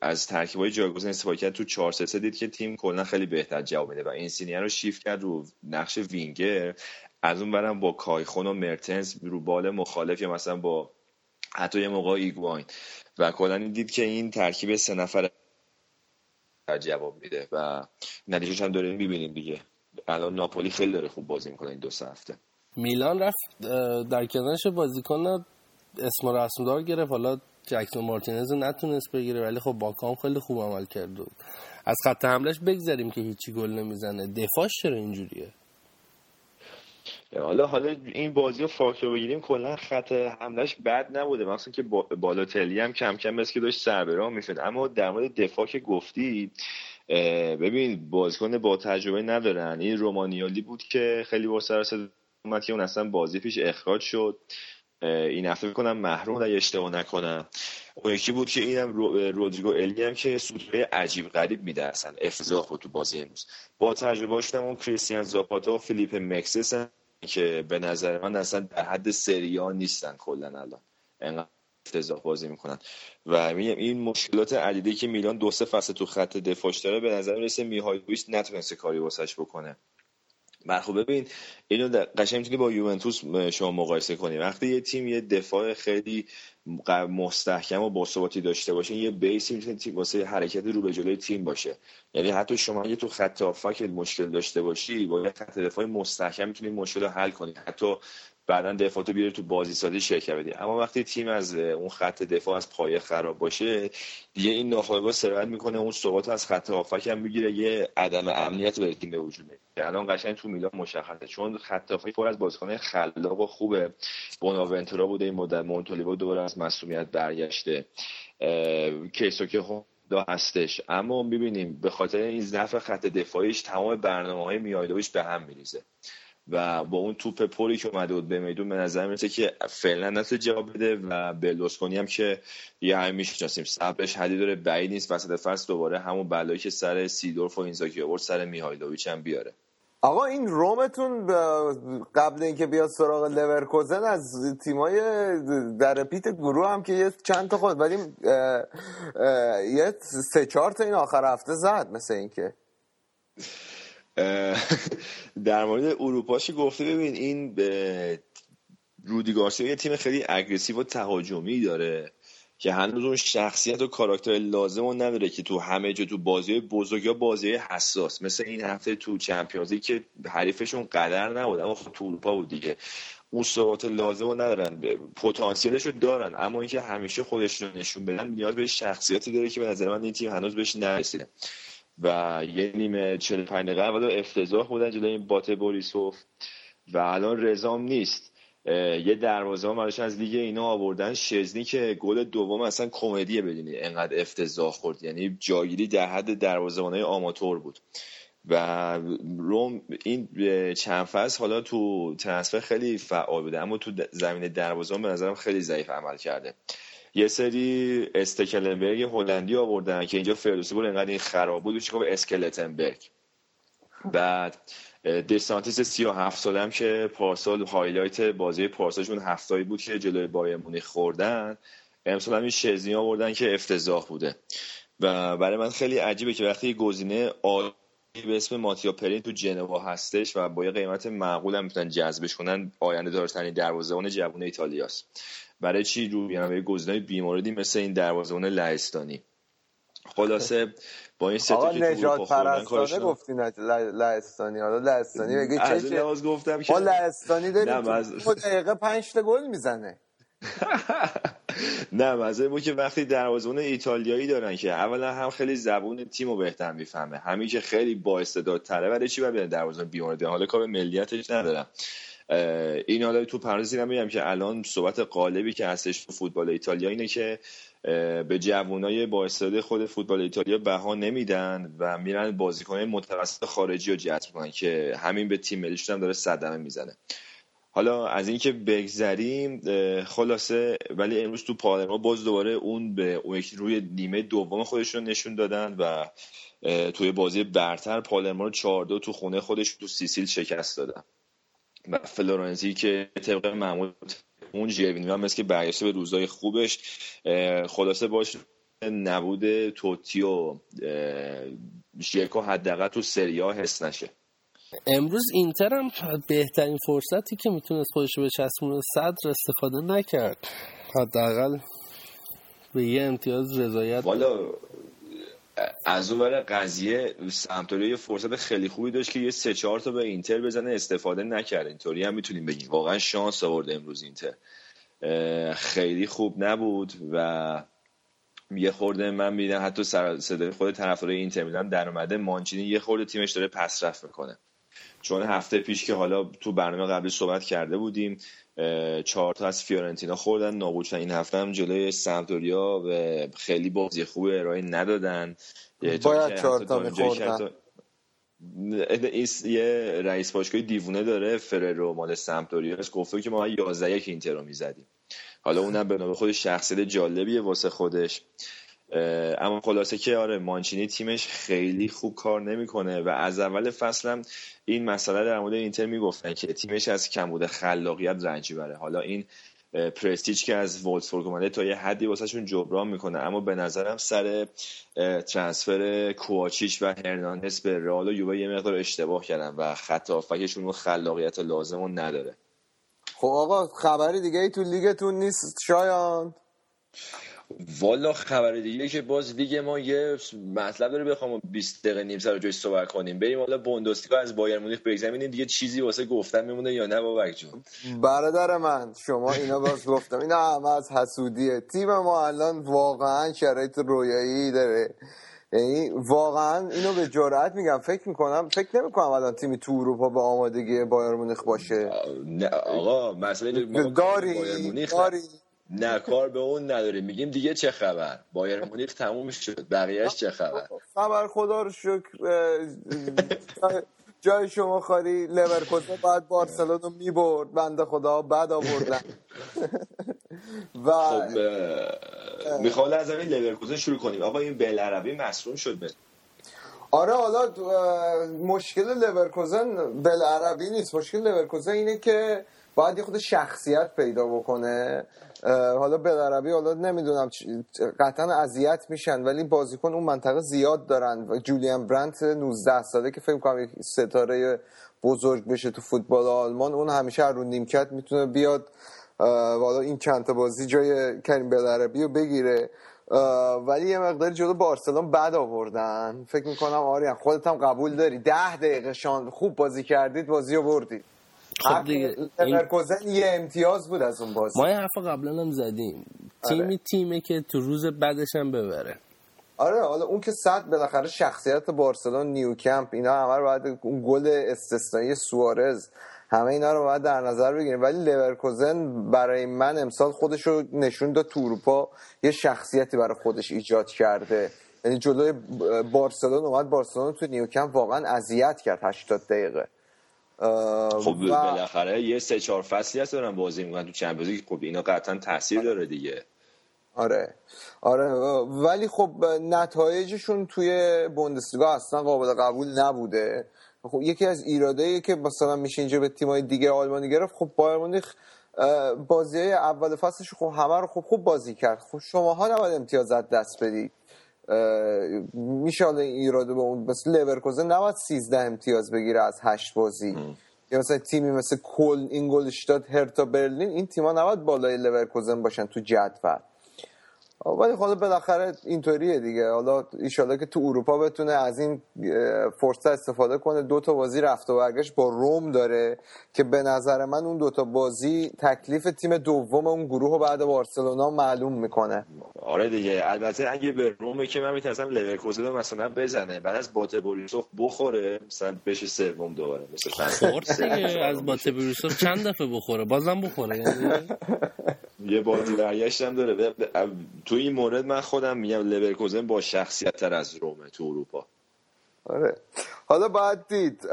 از ترکیب های جایگزین استفاده کرد تو 4 3 دید که تیم کلا خیلی بهتر جواب میده و اینسینیه را رو شیفت کرد رو نقش وینگر. از اون برم با کایه‌خون و مرتنز رو بال مخالف یا مثلا با حتی یه موقع ایگواین. و کلا دید که این ترکیب سه نفر جواب میده و نتیجهش هم داریم می‌بینیم دیگه. الان ناپولی خیلی داره خوب بازی می‌کنه این دو سه هفته. میلان رفت در کنارش بازیکن اسم رسمدار گرفت. حالا جکسون مارتینز نتونست بگیره ولی خب باکام خیلی خوب عمل کرد. از خط حملش بگذاریم که هیچی گل نمی‌زنه. دفاعش چرا اینجوریه؟ حالا حالا این بازی رو فاکتور بگیریم کلا خط حملش بد نبوده. مثلا که بالاتلی هم کم کم مثل که داشت سربراه می‌شد اما در مورد دفاع که گفتی ببین بازیکن با تجربه ندارن. این رومانیالی بود که خیلی با سر اومد که اون اصلا بازی پیش اخراج شد. این هفته می‌کنم محروم اگه اشتباه نکنم. اون یکی بود که اینم رودریگو الی هم که سوتوی عجیب غریب میده اصلا. افتضاح بود تو بازی امروز. با تجربه داشتم اون کریستیان زاپاتا و فیلیپ مکسس که به نظر من اصلا در حد سریا نیستن کلا الان. انقدر افتضاح بازی می‌کنن. و میگم این مشکلات عدیده که میلان دو سه فصل تو خط دفاعش داره به نظر می‌رسه میهایلوویچ نتونسته کاری واسش بکنه. من خب ببین اینو قشنگ می‌تونی با یوونتوس شما مقایسه کنی. وقتی یه تیم یه دفاع خیلی مستحکم و باثباتی داشته باشه یه بیسی می‌تونه تیم واسه حرکت رو به جلوی تیم باشه. یعنی حتی شما اگه تو خط هافک مشکل داشته باشی با یه خط دفاع مستحکم می‌تونی مشکل رو حل کنی. حتی بعدا دفاع تو بیاره تو بازی سازی شرکت بدی. اما وقتی تیم از اون خط دفاع از پایه خراب باشه دیگه این ناخودآگاه سرعت می‌کنه اون ثبات از خط هافک هم می‌گیره یه عدم امنیت به تیم به وجود میاد. الان قشنگ تو میلان مشخصه چون خط هافک پر از بازیکن خلاق و خوبه بوناونتورا بوده این مدت مونتولیوو دوباره از مسئولیت برگشته. کیسوکه هوندا هستش. اما می‌بینیم به خاطر این ضعف خط دفاعیش تمام برنامه های میهایلوویچ به هم میریزه. و با اون توپ پلی که اومده بود به میدون به نظر می‌رسه که فعلا نتونه جواب بده و برلوسکونی هم که یه همین می‌شناسیم. صبرش حدی داره بعید نیست وسط فصل دوباره همون بلایی که سر سیدورف و اینزاگی آورد سر میهایلوویچ هم بیاره. آقا این رومتون قبل اینکه بیاد سراغ لورکوزن از تیمای در پیت گروه هم که یه چند تا خود ولی یه سه چهار تا این آخر هفته زد مثل اینکه. در مورد اروپاشی گفته ببین این به رودی گارسیا یه تیم خیلی اگریسیو و تهاجمی داره که هنوز اون شخصیت و کاراکتر لازم رو نداره که تو همه جا تو بازی بزرگ یا بازی حساس مثل این هفته تو چمپیونزی که حریفشون قدر نبود اما خب تو اروپا بود دیگه. اون لازم رو ندارن پتانسیلش رو دارن اما اینکه همیشه خودش رو نشون بدن نیاز به شخصیتی داره که به نظر من این تیم هنوز بهش نرسیده. و یه نیمه 45 دقیقه اول افتضاح بودن جلوی این بات بوریسوف. و الان رزام نیست. یه دروازه هم از لیگ اینا آوردن. شزنی که گل دوم اصلا کمدیه بدونی. انقدر افتضاح خورد. یعنی جاگیری در حد دروازه‌بانای آماتور بود. و روم این چند فصل حالا تو transfer خیلی فعال بوده. اما تو زمین دروازه به نظرم خیلی ضعیف عمل کرده. یه سری استکلنبرگ هلندی آوردن که اینجا فردوسی بود انقدر این خراب بود چیکار به استکلنبرگ. بعد دسانتیس 37 ساله هم که پارسال highlight بازی پارسالشون هفتایی بود که جلوی بایرن مونیخ خوردن. امسال هم این شزنی آوردن که افتضاح بوده. و برای من خیلی عجیبه که وقتی گزینه عالی به اسم ماتیا پرین تو جنوا هستش و با یه قیمت معقول هم می‌تونن جذبش کنن آینده دارترین دروازه‌بان جوون ایتالیاست. برای چی رو یعنی گزینه‌های بیموردی مثل این دروازه‌بان لهستانی؟ خلاصه با این سه که نجات پرستانه گفتی لهستانی. حالا لهستانی بگی چه لحاظ گفتم که لهستانی داریم از... دقیقه 5 تا گل می‌زنه. نه مزه بود که وقتی دروازه‌بان ایتالیایی دارن که اولا هم خیلی زبون تیمو بهتر می‌فهمه. همین که خیلی با استعدادتره ولی چی باید دروازه‌بان بیمارده حالا کار ملیتش ندارم. این حالا تو پرانتز میگم که الان صحبت قالبی که هستش تو فوتبال ایتالیا اینه که به جوانای با استعداد خود فوتبال ایتالیا بها نمیدن و میرن بازیکن متوسط خارجی رو جذب کنن که همین به تیم ملیشون هم داره صدمه می‌زنه. حالا از اینکه بگذریم خلاصه ولی امروز تو پالرما باز دوباره اون به اون روی نیمه دوم خودشون نشون دادن و توی بازی برتر پالرما رو 4 تو خونه خودش تو سیسیل شکست دادن. و فلورنزی که طبق معمول اون جیوینی هم مثل که برگشته به روزای خوبش خلاصه باش نبود توتی و ژکو حداقل تو سریا حس نشه. امروز اینتر هم بهترین فرصتی که می‌تونست خودش به چسبون صدر استفاده نکرد. حداقل به یه امتیاز رضایت والا از اون برای قضیه سمتوری یه فرصت خیلی خوبی داشت که یه سه چهار تا به اینتر بزنه استفاده نکرد. اینطوری هم می‌تونیم بگیم. واقعا شانس آورده امروز اینتر. خیلی خوب نبود و یه خورده من میدم حتی صدای خود طرفدارای اینتر میلان در اومده مانچینی یه خورده تیمش داره پس رفت می‌کنه. چون هفته پیش که حالا تو برنامه قبلی صحبت کرده بودیم چهار تا از فیورنتینا خوردن نابود این هفته هم جلوی سمتوریا و خیلی بازی خوب ارائه ندادن. باید چهار تا میخوردن. یه رئیس باشگاه دیوونه داره فررو مال سمتوریا گفته که ما 11 یک اینتر رو می‌زدیم. حالا اونم به خود شخصیت جالبیه واسه خودش. اما خلاصه که آره مانچینی تیمش خیلی خوب کار نمی‌کنه و از اول فصل این مسئله در مورد اینتر می‌گفتن که تیمش از کمبود خلاقیت رنج بره. حالا این پرستیج که از وولتسبورگ اومده تا یه حدی واسهشون جبران می‌کنه اما به نظرم سر ترانسفر کوواچیچ و هرناندز به رئال و یووه یه مقدار اشتباه کردن و خط هافکشون اون خلاقیت لازم نداره. خب آقا خبری دیگه ای تو لیگتون نیست شایان؟ والا خبر دیگه که باز لیگ ما یه مطلب داره بخوام 20 دقیقه نیم سر جوش صحبت کنیم. بریم حالا بوندسلیگا از بایر مونیخ بگذریم دیگه چیزی واسه گفتن میمونه یا نه بابک جون؟ برادر من شما اینا باز گفتم. اینا همه از حسودیه. تیم ما الان واقعا شرایط رویایی داره. یعنی واقعا اینو به جرئت میگم. فکر می‌کنم فکر نمی‌کنم الان تیمی تو اروپا به آمادگی بایر مونیخ باشه. نه آقا مسئله داری داری. نه کار به اون نداره میگیم دیگه چه خبر؟ بایر مونیخ تموم شد. بقیهش چه خبر؟ خبر خدا رو شکر جای شما خالی. لورکوزن باید بارسلون رو می‌برد. بنده خدا بد آوردن. و خب می‌خوام از همین لورکوزن شروع کنیم. آقا این بلعربی مصروم شد به آره حالا مشکل لورکوزن بالعربی نیست. مشکل لورکوزن اینه که باید یه خود شخصیت پیدا بکنه. حالا بالعربی حالا نمی‌دونم قطعا اذیت میشن ولی بازیکن اون منطقه زیاد دارن. جولیان برانت 19 ساله که فکر کنم ستاره بزرگ بشه تو فوتبال آلمان اون همیشه رو نیمکت می‌تونه بیاد حالا این چند تا بازی جای کریم بالعربی رو بگیره. ولی یه مقداری جلو بارسلون بد آوردن. فکر می‌کنم آریان خودت هم قبول داری؟ ده دقیقه شان خوب بازی کردید بازی رو بردید خب دیگه این لورکوزن یه امتیاز بود از اون بازی. ما این حرف قبلا هم زدیم. تیمی آره. تیمه که تو روز بعدش هم ببره. آره حالا اون که صد بالاخره شخصیت بارسلون نیوکمپ اینا همه رو باید اون گل استثنایی سوارز همه اینا رو باید در نظر بگیریم. ولی لورکوزن برای من امسال خودش رو نشون داد تو اروپا یه شخصیتی برای خودش ایجاد کرده. یعنی جلوی بارسلون اومد بارسلون تو نیوکمپ واقعا اذیت کرد 80 دقیقه. خب و- بالاخره یه سه چهار فصلی هست دارن بازی می‌کنن تو چمپیونز لیگ. خب اینا قطعا تاثیر داره دیگه. آره. آره ولی خب نتایجشون توی بوندسلیگا اصلا قابل قبول نبوده. خب یکی از ایرادایی که مثلا میشه اینجا به تیمای دیگه آلمانی گرفت. خب بایر مونیخ بازی های اول فصلش خب همه رو خوب خوب بازی کرد. خب شماها نباید امتیازات دست بدید. میشه حالا این ایراده به اون مثل لورکوزن نباید 13 امتیاز بگیره از 8 بازی. یا مثلا تیمی مثل کل اینگولشتاد هرتا برلین این تیما نباید بالای لورکوزن باشن تو جدول. ولی حالا بالاخره اینطوریه دیگه. حالا ایشالله که تو اروپا بتونه از این فرصت استفاده کنه دو تا بازی رفت و برگشت با روم داره که به نظر من اون دو تا بازی تکلیف تیم دوم اون گروه رو بعد بارسلونا معلوم می‌کنه. آره دیگه. البته اگه به رومه که من می‌تونستم لورکوزن رو مثلا بزنه. بعد از بات بوریسوف بخوره مثلا بشه سوم دوباره مثل فصل خورد دیگه از بات بروسوف چند دفعه بخوره؟ بازم بخوره یعنی؟ یه بازی برگشت هم داره تو این مورد من خودم میگم لورکوزن با شخصیت تر از رومه تو اروپا. آره. حالا باید دید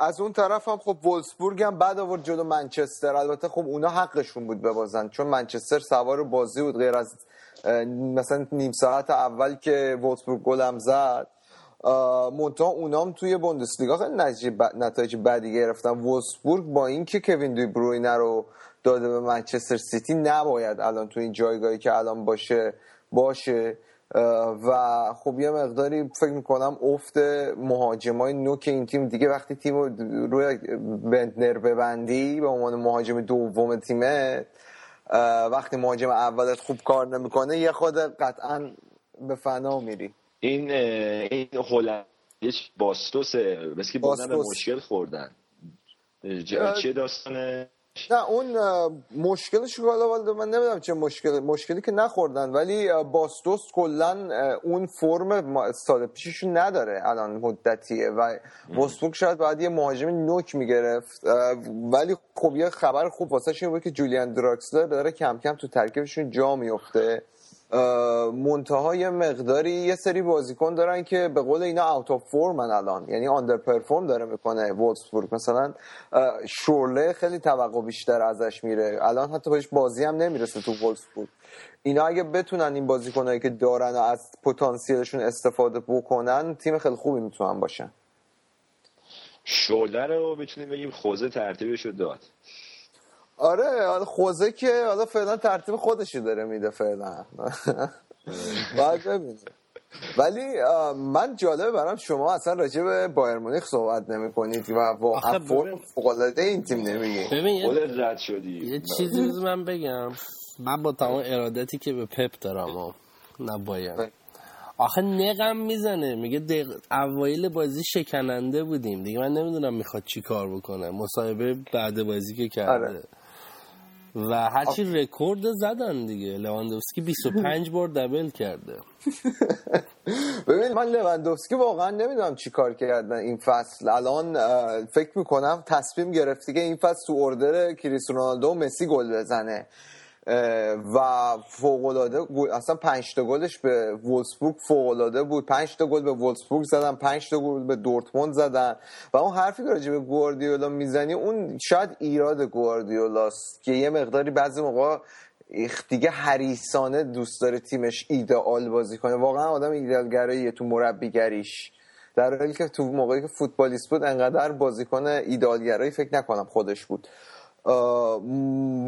از اون طرف هم خب وولسبورگ هم بعد آورد جلو منچستر. البته خب اونا حقشون بود ببازن چون منچستر سوار بازی بود غیر از مثلا نیم ساعت اول که وولسبورگ گلم زد. منتها اونام توی بوندسلیگا خیلی نتایج بدی گرفتن. وولسبورگ با اینکه کوین دی بروینه رو داده به منچستر سیتی نباید الان تو این جایگاهی که الان باشه باشه. و خب یه مقداری فکر می‌کنم افت مهاجمای نوک این تیم دیگه وقتی تیم رو روی بندنر ببندی به عنوان مهاجم دوم تیمه وقتی مهاجم اولت خوب کار نمی‌کنه یه خود قطعا به فنا میری. این این هلندیش باستوسه. مثل که بازم به باستوس. مشکل خوردن. چیه داستانه نه اون مشکلش که حالا من نمی‌دونم چه مشکل مشکلی که نخوردن ولی باستوس کلا اون فرم سال پیششون نداره الان مدتیه و وستبروک شاید باید یه مهاجم نوک می‌گرفت ولی خب یه خبر خوب واسه این بود که جولیان دراکسلر داره کم کم تو ترکیبشون جا میفته منتها یه مقداری یه سری بازیکن دارن که به قول اینا اوت آف فورمن الان. یعنی آندر پرفورم داره می‌کنه وولفسبورگ مثلا شورله خیلی توقع بیشتر ازش میره. الان حتی بهش بازی هم نمی‌رسه تو وولفسبورگ اینا اگه بتونن این بازیکنایی که دارن و از پتانسیلشون استفاده بکنن تیم خیلی خوبی می‌تونن باشن. شعله رو می‌تونیم بگیم خوزه ترتیبش رو داد. آره حالا خوزه که حالا فعلا ترتیب خودشی داره میده فعلا. باید ببینیم. ولی من جالبه برام شما اصلا راجع به بایر مونیخ صحبت نمی کنید و واقعا فرم فوق‌العاده این تیم نمیگه خودت رد شدی. یه چیزی من بگم. من با تمام ارادتی که به پپ دارم و نه باید آخه نقم می‌زنه. میگه دق... اوایل بازی شکننده بودیم. دیگه من نمی‌دونم می‌خواد چی کار بکنه. مصاحبه بعد بازی که کرده. آره. و هرچی رکورد زدن دیگه. لواندوفسکی 25 بار دبل کرده. ببین من لوندوفسکی واقعا نمی‌دونم چی کار کردن این فصل. الان فکر می‌کنم تصمیم گرفتی که این فصل تو اردر کریس رونالدو و مسی گل بزنه. و فوق العاده اصلا 5 تا گلش به وولسبورگ فوق العاده بود. 5 تا گل به وولسبورگ زدن 5 تا گل به دورتموند زدن. و اون حرفی که راجع به گواردیولا می‌زنی اون شاید ایراد گواردیولاست که یه مقداری بعضی موقع دیگه حریصانه دوست داره تیمش ایدئال بازی کنه. واقعا آدم ایدئالگراییه تو مربیگریش. در حالی که تو موقعی که فوتبالیست بود انقدر بازیکن ایدئالگرایی فکر نکنم خودش بود.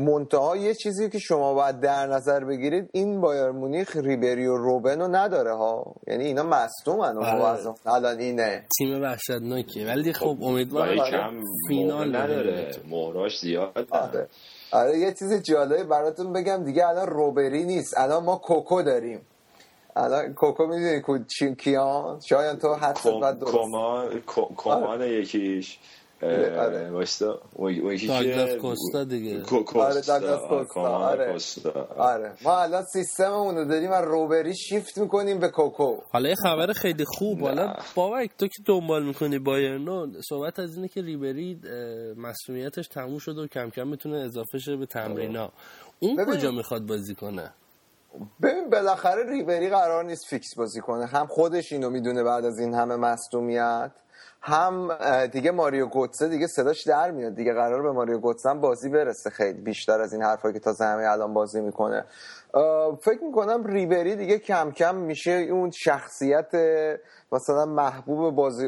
منتها یه چیزی که شما باید در نظر بگیرید این بایر مونیخ ریبری و روبن رو نداره ها. یعنی اینا مصدومن و بله. الان اینه. تیم وحشتناکیه ولی خب امیدوارم ولی کم فینال نداره. مهراش زیاد آره. آره یه چیز جالبی براتون بگم دیگه الان روبری نیست. الان ما کوکو داریم. الان کوکو می‌دونی کیان؟ شاید تو حدس کم- بعد درست. کمان کمان یکیش. آره. وایستا اون یکی چیه؟ کوستا دیگه. آره داگلاس کوستا آره. کوستا. آره ما الان سیستممون رو داریم از روبری شیفت می‌کنیم به کوکو حالا یه خبر خیلی خوب حالا بابک تو که دنبال می‌کنی بایرنو صحبت از اینه که ریبری مسئولیتش تموم شده و کم کم می‌تونه اضافه شه به تمرینا اون. کجا می‌خواد بازی کنه ببین بالاخره ریبری قرار نیست فیکس بازی کنه هم خودش اینو می‌دونه بعد از این همه مصدومیت هم دیگه ماریو گوتسه دیگه صداش در میاد. دیگه قرار به ماریو گوتسه هم بازی برسه. خیلی بیشتر از این حرفایی که تا همه الان بازی می‌کنه. فکر می‌کنم ریبری دیگه کم کم میشه اون شخصیت مثلا محبوب بازی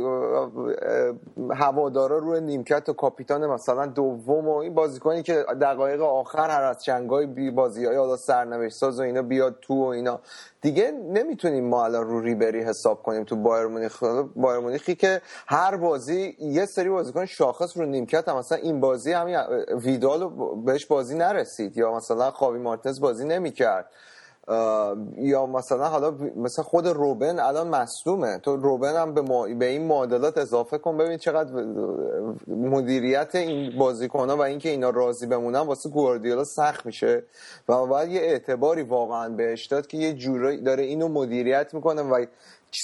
هوادارا روی نیمکت و کاپیتان مثلا دوم و این بازیکنی که دقایق آخر هر از چنگای بی بازی های حالا سرنوشت ساز و اینا بیاد تو و اینا. دیگه نمی‌تونیم ما الان رو ریبری حساب کنیم تو بایر مونیخ. بایر که هر بازی یه سری بازیکن شاخص رو نیمکت هم مثلا این بازی همین ویدال بهش بازی نرسید یا مثلا خاوی مارتز بازی نمی‌کرد. اه، یا مثلا حالا مثلا خود روبن الان مصدومه. تو روبن هم به, ما... به این معادلات اضافه کن ببین چقدر مدیریت این بازیکن و اینکه اینا راضی بمونن واسه گواردیولا سخت میشه. و باید یه اعتباری واقعا بهش داد که یه جورایی داره اینو مدیریت می‌کنه و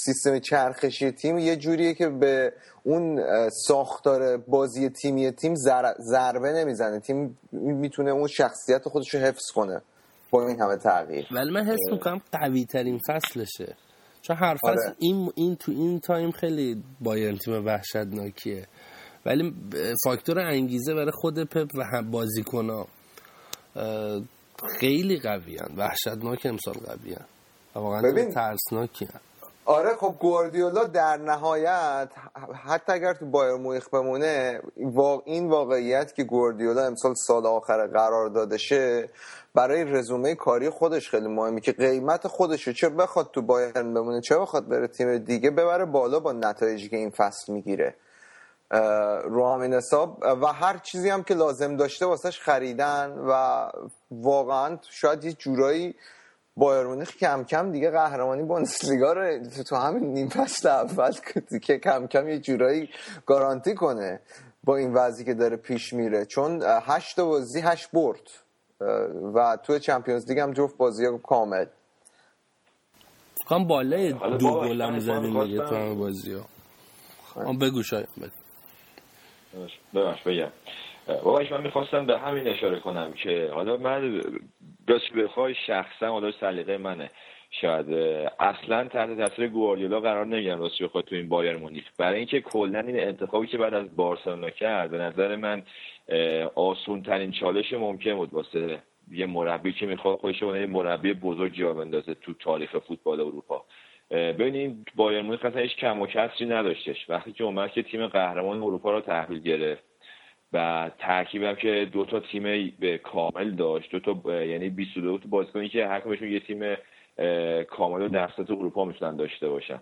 سیستم چرخشی تیم یه جوریه که به اون ساختار بازی تیمی تیم ضربه نمی‌زنه. تیم می‌تونه اون شخصیت خودش رو حفظ کنه. با این همه تغییر ولی من حس می‌کنم قوی ترین فصلشه چون هر فصل آره. این, این تو این تایم خیلی بایرن تیم وحشتناکیه ولی فاکتور انگیزه برای خود پپ و هم بازیکنها اه، خیلی قوی هن. وحشتناک امسال قوی هن. و واقعا. ترسناکی هن. آره خب گواردیولا در نهایت حتی اگر تو بایرن مونیخ بمونه این واقعیت که گواردیولا امسال سال آخر قرار داده شه برای رزومه کاری خودش خیلی مهمه که قیمت خودش رو چه بخواد تو بایرن بمونه چه بخواد بره تیم دیگه ببره بالا با نتایجی که این فصل می‌گیره. رو همین حساب. و هر چیزی هم که لازم داشته واسش خریدن و واقعا شاید یه جورایی بایر مونیخ کم کم دیگه قهرمانی بوندسلیگا رو تو همین نیم فصل اول که کم کم یه جورایی گارانتی کنه با این وضعی که داره پیش میره. چون هشت بازی هشت برد و تو چمپیونز لیگ هم جفت بازی ها کامل کام بالای حالا دو گلم من زدیم دیگه تو همه بازی ها آن بگو شاید بگو. ببخش بگم. باباش من می‌خواستم به همین اشاره کنم که حالا من راست بخوای شخصا حالا سلیقه منه. شاید اصلا تحت تاثیر گواردیولا قرار نگیرم راست بخوای تو این بایر مونیخ. برای اینکه کلا این انتخابی که بعد از بارسلونا کرد به نظر من آسون ترین چالش ممکن بود واسه یه مربی که می‌خواد خودش یه مربی بزرگ جا بندازه تو تاریخ فوتبال اروپا. ببینید بایر مونیخ اصلا هیچ کم و کسری نداشتش. وقتی که اومد که تیم قهرمان اروپا رو تحویل گرفت و ترکیبم که دو تا تیم به کامل داشت. دو تا یعنی 22 تا بازیکنی که هر کدومشون یه تیم کامل در سطح اروپا می‌تونن داشته باشن.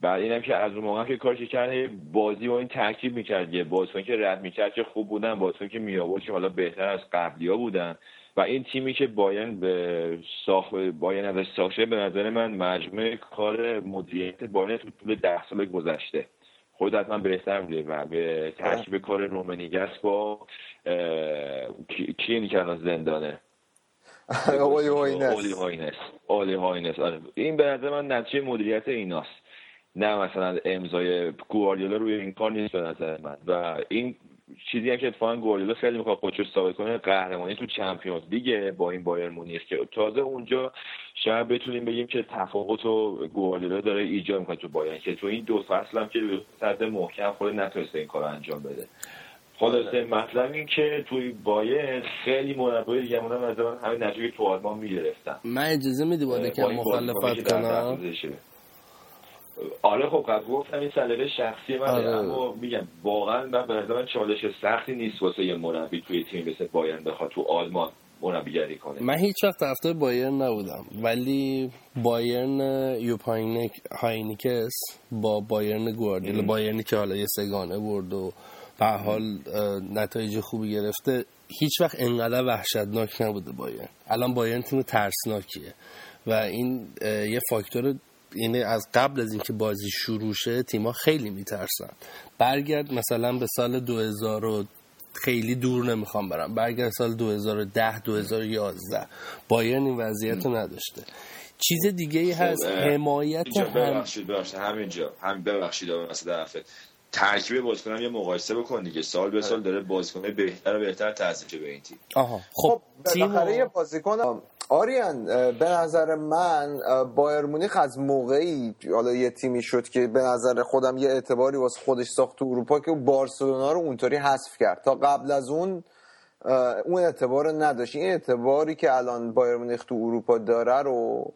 بعد اینم که از اون موقع که کارش کرد بازی با این ترکیب می‌کرد یه بازیکن که رد می‌کرد که خوب بودن بازیکن که می آورد که حالا بهتر از قبلی ها بودن. و این تیمی که باین به ساخت باین ازش ساخته به نظر من مجموعه کار مدیریت باین تو طول ده سال گذشته. خود حتما بهتر میده و به ترکیب کار رومنیگس با کی اینی که الان زندانه؟ اولی هاینس. اولی هاینس آره. این به نظر من نتیجه مدیریت ایناست. نه مثلا امضای گواردیولا روی این کار نیست به نظر من. و این چیزی هم که اتفاقا گواردیولا خیلی می‌خواد خودش ثابت کنه قهرمانی تو چمپیونز لیگ با این بایر مونیخ که تازه اونجا شاید بتونیم بگیم که تفاوت و گواردیولا داره ایجاد می‌کنه تو بایر که تو این دو فصل هم که صد محکم خود نتونسته این کار انجام بده. خلاصه مطلب این که توی بایر خیلی مربای دیگه از همین نتیجه تو آلمان می‌گرفتن. من اجازه میدی با که مخالفت کنم؟ آره خب قبل گفتم این سلیقه شخصی من آره. اما میگم واقعا من به نظر چالش سختی نیست واسه یه مربی توی تیم مثل بایرن بخواد تو آلمان مربیگری کنه. من هیچ وقت طرفدار بایرن نبودم ولی بایرن یوپ هاینکس با بایرن گواردیولا بایرنی که حالا یه سگانه برد و به حال نتایج خوبی گرفته هیچ وقت انقدر وحشتناک نبوده بایرن. الان بایرن تیم ترسناکیه و این یه فاکتور یعنی از قبل از اینکه بازی شروع شه تیما خیلی میترسن. برگرد مثلا به سال 2000 و خیلی دور نمی‌خوام برم. برگرد سال 2010 2011 بایرن این وضعیت رو نداشته. چیز دیگه ای هست حمایت هم ببخشید ببخشید. همینجا هم ببخشید مثلا ترکیب بازیکن یه مقایسه بکن دیگه. سال به سال داره بازیکن بهتر و بهتر تاثیر به این تیم. آها خب, خب بالاخره یه بازیکن آریان به نظر من بایر مونیخ از موقعی حالا یه تیمی شد که به نظر خودم یه اعتباری واسه خودش ساخت تو اروپا که بارسلونا رو اونطوری حذف کرد. تا قبل از اون اون اعتبار رو نداشت. این اعتباری که الان بایر مونیخ تو اروپا داره رو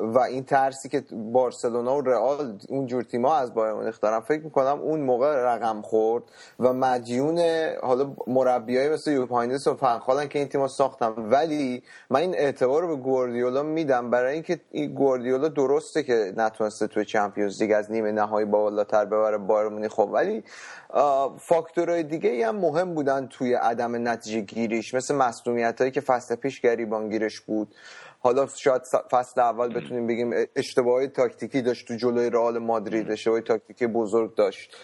و این ترسی که بارسلونا و رئال اون جور تیما از بایر مونیخ دارن فکر می‌کنم اون موقع رقم خورد و مدیون حالا مربیای مثل یوپ هاینکس و فن‌خالن که این تیما ساختم ولی من این اعتبار رو به گواردیولا میدم برای اینکه این گواردیولا درسته که نتونسته توی Champions League از نیمه نهایی بالاتر ببره بایرن مونیخ. خب ولی فاکتورهای دیگه هم مهم بودن توی عدم نتیجه گیریش مثل مسئولیت هایی که فصل پیش گریبان گیرش بود. حالا شاید فصل اول بتونیم بگیم اشتباهی تاکتیکی داشت تو جلوی رئال مادرید اشتباهی تاکتیکی بزرگ داشت.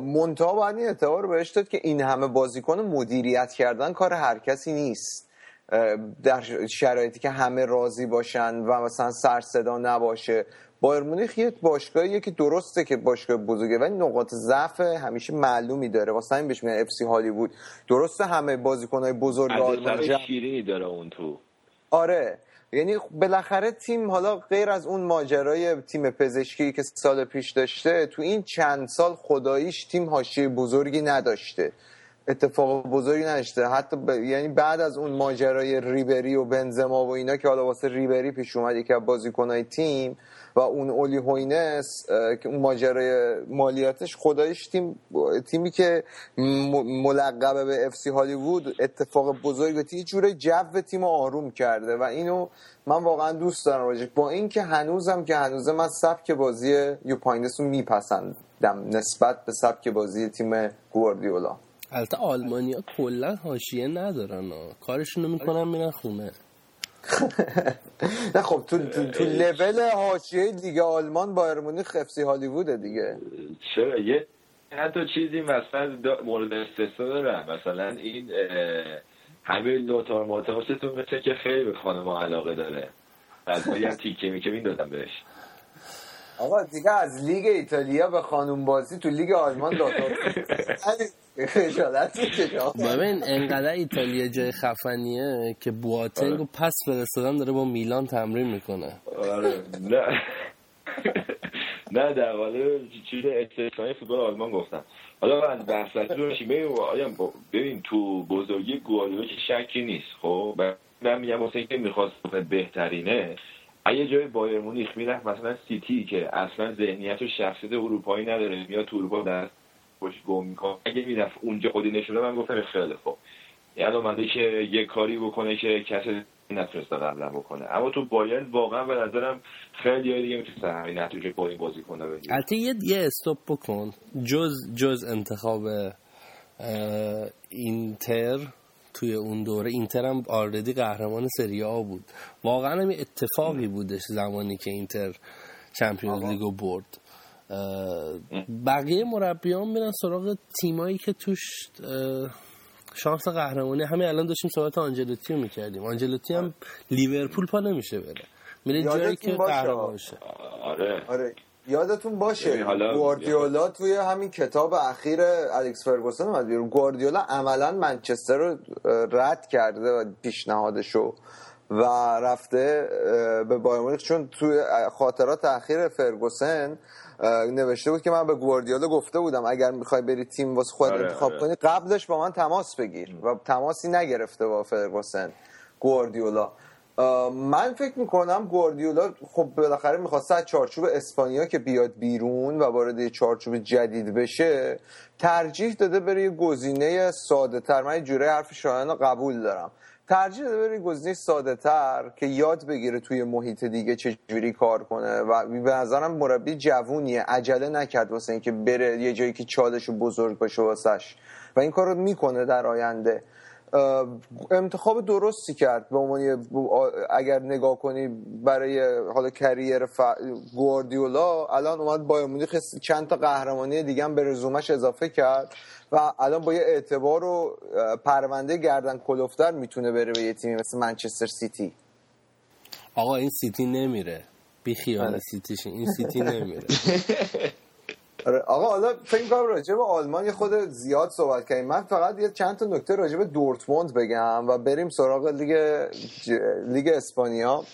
منتها باید این اعتبار رو بهش داد که این همه بازیکن مدیریت کردن کار هر کسی نیست. در شرایطی که همه راضی باشن و مثلا سر صدا نباشه. بایر مونیخ یه باشگاهیه که درسته که باشگاه بزرگه ولی نقاط ضعف همیشه معلومی داره. واسه همین بهش میگن اف سی هالیوود. درسته همه بازیکنهای بزرگ آلمان شیرینی داره اون تو. آره. یعنی بالاخره تیم حالا غیر از اون ماجرای تیم پزشکی که سال پیش داشته تو این چند سال خداییش تیم حاشیه بزرگی نداشته. اتفاق بزرگی نداشته. حتی ب... یعنی بعد از اون ماجرای ریبری و بنزما و اینا که حالا واسه ریبری پیش اومد یکی از بازیکنای تیم و اون اولی هوینس که اون ماجرای مالیاتش خداییش تیم تیمی که ملقبه به FC هالیوود اتفاق بزرگ یه جوره جو تیم آروم کرده و اینو من واقعا دوست دارم راجع با اینکه هنوزم که هنوز من سبک بازی یوپ هاینکس رو میپسندم نسبت به سبک بازی تیم گواردیولا. البته آلمانیا کلا حاشیه ندارن کارشون می‌کنن میرن خونه. نه خب تو تو, تو لول حاشیه دیگه آلمان بایر مونیخ اف سی هالیوود دیگه. چرا؟ یه حتی چیزی مثلا مورد استثنا دارم مثلا این همه لوتار ماتاستون مثل که خیلی به خانم علاقه داره. از هم تیکه میکه می‌دادم بهش. آقا دیگه از لیگ ایتالیا به خانوم بازی تو لیگ آلمان دادار ببین انقدر ایتالیا جای خفنیه که بواتنگ و پس فرستادن داره با میلان تمرین می‌کنه. آره. نه. نه در حال چیز استثنایی فوتبال آلمان گفتم. حالا از بحث ببین تو بزرگی گواردیولا که شکی نیست خب؟ من میگم واسه اینکه می‌خواست بهترینه اگه جای بایر مونیخ می‌رفت مثلا سیتی که اصلا ذهنیت و شخصیت اروپایی نداره میاد تو اروپا در خوش گم می‌کنه اگه می‌رفت اونجا خودی نشونه من گفتم خیلی خوب. یعنی اومده که یه کاری بکنه که کسی نتونسته قبلا بکنه. اما تو باید واقعا به نظرم خیلی های دیگه می‌تونسته همین نتیجه با این بازی کنه البته یه یه استوب بکن. جز جز انتخاب اینتر توی اون دوره اینتر هم آردی قهرمان سری آ بود. واقعا هم اتفاقی بودش زمانی که اینتر چمپیونز لیگو برد. بقیه مربیان میرن سراغ تیمایی که توش شانس قهرمانی. همین الان داشتیم صحبت آنجلوتی رو می‌کردیم. آنجلوتی هم لیورپول پا نمیشه بره. میره جایی که قهرمان شه. آره. آره. یادتون باشه. گواردیولا توی همین کتاب اخیر الکس فرگوسن اومد بیرون. گواردیولا عملا منچستر رو رد کرده و پیشنهادشو و رفته به بایر چون توی خاطرات اخیر فرگوسن نوشته بود که من به گواردیولا گفته بودم اگر می‌خوای بری تیم واسه خود آره، انتخاب آره. کنی قبلش با من تماس بگیر و تماسی نگرفته با فرگوسن گواردیولا. من فکر می‌کنم گواردیولا خب بالاخره می‌خواسته از چارچوب اسپانیا که بیاد بیرون و وارد چارچوب جدید بشه ترجیح داده بره یه گزینه ساده تر من جوره حرف شایان قبول دارم. ترجیح داده بره گزینه ساده تر که یاد بگیره توی محیط دیگه چجوری کار کنه و به نظرم مربی جوونیه. عجله نکرد واسه اینکه بره یه جایی که چالش بزرگ باشه واسش. و این کار رو می‌کنه در آینده. انتخاب درستی کرد به عنوان اگر نگاه کنی برای حالا کریر ف... گواردیولا الان اومد بایر مونیخ چند تا قهرمانی دیگه هم به رزومش اضافه کرد. و الان با یه اعتبار و پرونده گردن کلفتر می‌تونه بره به یه تیمی مثل منچستر سیتی. آقا این سیتی نمیره. بی خیال آره. سیتیش این سیتی نمیره. آقا حالا فکر کنم راجع به آلمان خود زیاد صحبت کردیم. من فقط یه چند تا نکته راجع به دورتموند بگم و بریم سراغ لیگ لیگ اسپانیا.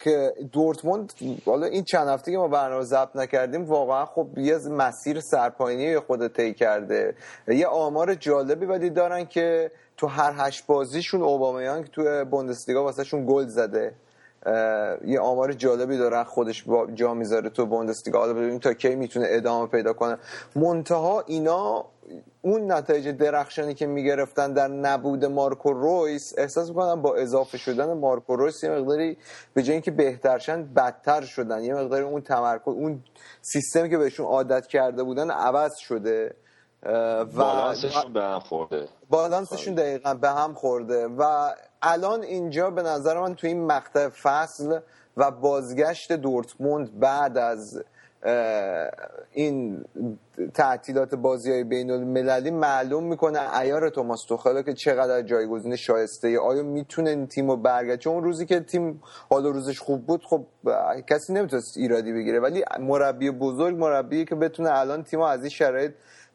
که دورتموند حالا این چند هفته که ما برنامه ضبط نکردیم واقعا خب یه مسیر سرپایینی خود طی کرده. یه آمار جالبی ولی دارن که تو هر هشت بازیشون اوبامیان که تو بوندسلیگا واسهشون گل زده. یه آمار جالبی داره خودش با جا می‌ذاره تو بوندسلیگا. حالا ببینیم تا کی می‌تونه ادامه پیدا کنه. منتها اینا اون نتایج درخشانی که می‌گرفتن در نبود مارکو رویس احساس می‌کنم با اضافه شدن مارکو رویس یه مقداری به جای اینکه بهترشن بدتر شدن. یه مقداری اون تمرکز اون سیستمی که بهشون عادت کرده بودن عوض شده. و بالانسشون به هم خورده. بالانسشون دقیقا به هم خورده. و الان اینجا به نظر من تو این مقطع فصل و بازگشت دورتموند بعد از این تعطیلات بازی های بین المللی معلوم می‌کنه ایار توماس توخلا که چقدر جایگزین شایسته ای آیا می‌تونه این تیم رو برگرد؟ چون اون روزی که تیم حال روزش خوب بود خب کسی نمی‌تونست ایرادی بگیره. ولی مربی بزرگ مربی که بتونه الان تیم از این شرایط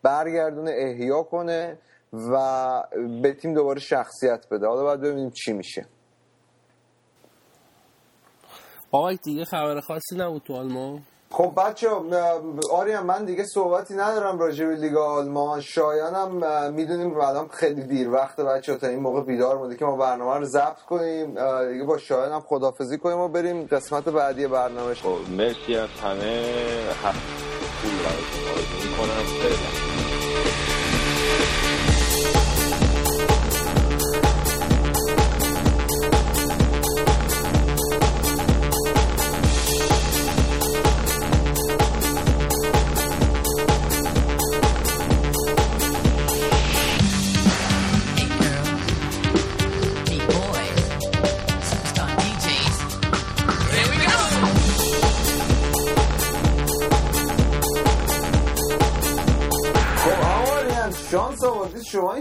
برگردونه احیا کنه و به تیم دوباره شخصیت بده. حالا باید ببینیم چی میشه. آقای دیگه خبر خاصی نبود تو آلمان؟ خب بچه آریان من دیگه صحبتی ندارم راجع به لیگ آلمان. شایانم می‌دونیم الان خیلی دیر وقت بچه تا این موقع بیدار مونده که ما برنامه رو ضبط کنیم. دیگه با شایانم خدافزی کنیم و بریم قسمت بعدی برنامه خب مرسی از همه. شما این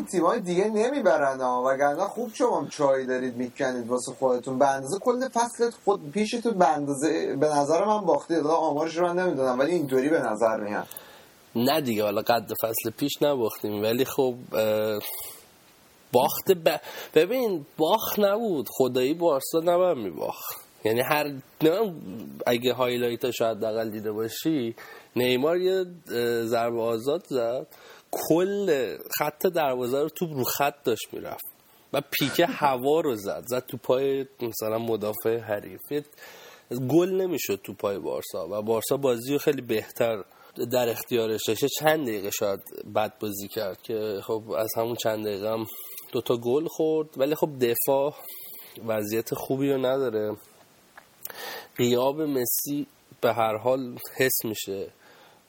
تیمای دیگه نمی‌برن وگرنه خوب شما چای دارید می‌کنید واسه خودتون. به اندازه کل فصل خود پیشتون به اندازه به نظر من باختید حالا آمارش رو من نمی‌دونم ولی اینطوری به نظر میاد. نه دیگه حالا قد فصل پیش نباختیم. ولی خب باخت ب... ببین باخت نبود. خدایی بارسا نباید میباخت. یعنی هر اگه هایلایت شاید دقل دیده باشی نیمار یه ضربه آزاد زد. کل خط دروازه رو توپ رو خط داشت می‌رفت و پیکه هوا رو زد زد تو پای مثلا مدافع حریف. گل نمی‌شد تو پای بارسا و بارسا بازی رو خیلی بهتر در اختیارش داشته چند دقیقه شاید بد بازی کرد که خب از همون چند دقیقه هم دوتا گل خورد. ولی خب دفاع وضعیت خوبی رو نداره. قیاب مسی به هر حال حس میشه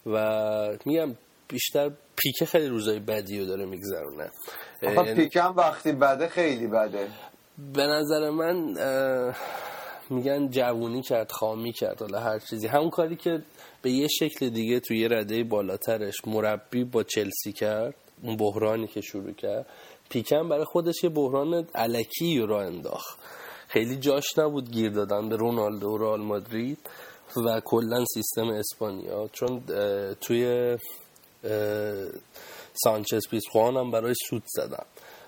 و میگم بیشتر پیکه خیلی روزای بدی رو داره میگذرونه. آخه پیکه هم وقتی بده خیلی بده. به نظر من میگن جوونی کرد خامی کرد حالا هر چیزی. همون کاری که به یه شکل دیگه توی یه رده بالاترش مربی با چلسی کرد اون بحرانی که شروع کرد پیکم برای خودش یه بحران علکی رو انداخت. خیلی جاش نبود گیر دادن به رونالدو و رئال مادرید و کلا سیستم اسپانیا. چون توی سانچز پیسخوان هم برای سود زدن.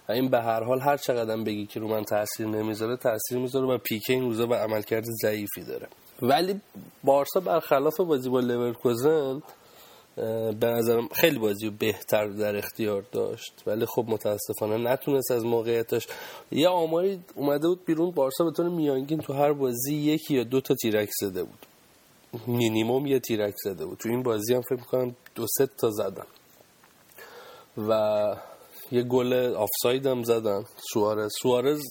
و این به هر حال هر چقدر بگی که رو من تاثیر نمی‌ذاره تاثیر می‌ذاره و پیکه این روزا به عملکرد ضعیفی داره. ولی بارسا برخلاف بازی با لورکوزن به نظرم خیلی بازی بهتر در اختیار داشت. ولی خب متاسفانه نتونست از موقعیتش. یه آماری اومده بود بیرون بارسا به طور میانگین تو هر بازی یکی یا دو تا تیرک زده بود. مینیموم یه تیرک زده بود. تو این بازی هم فکر می‌کنم دو سه تا زدن. و یه گل آفساید هم زدن. سوارز. سوارز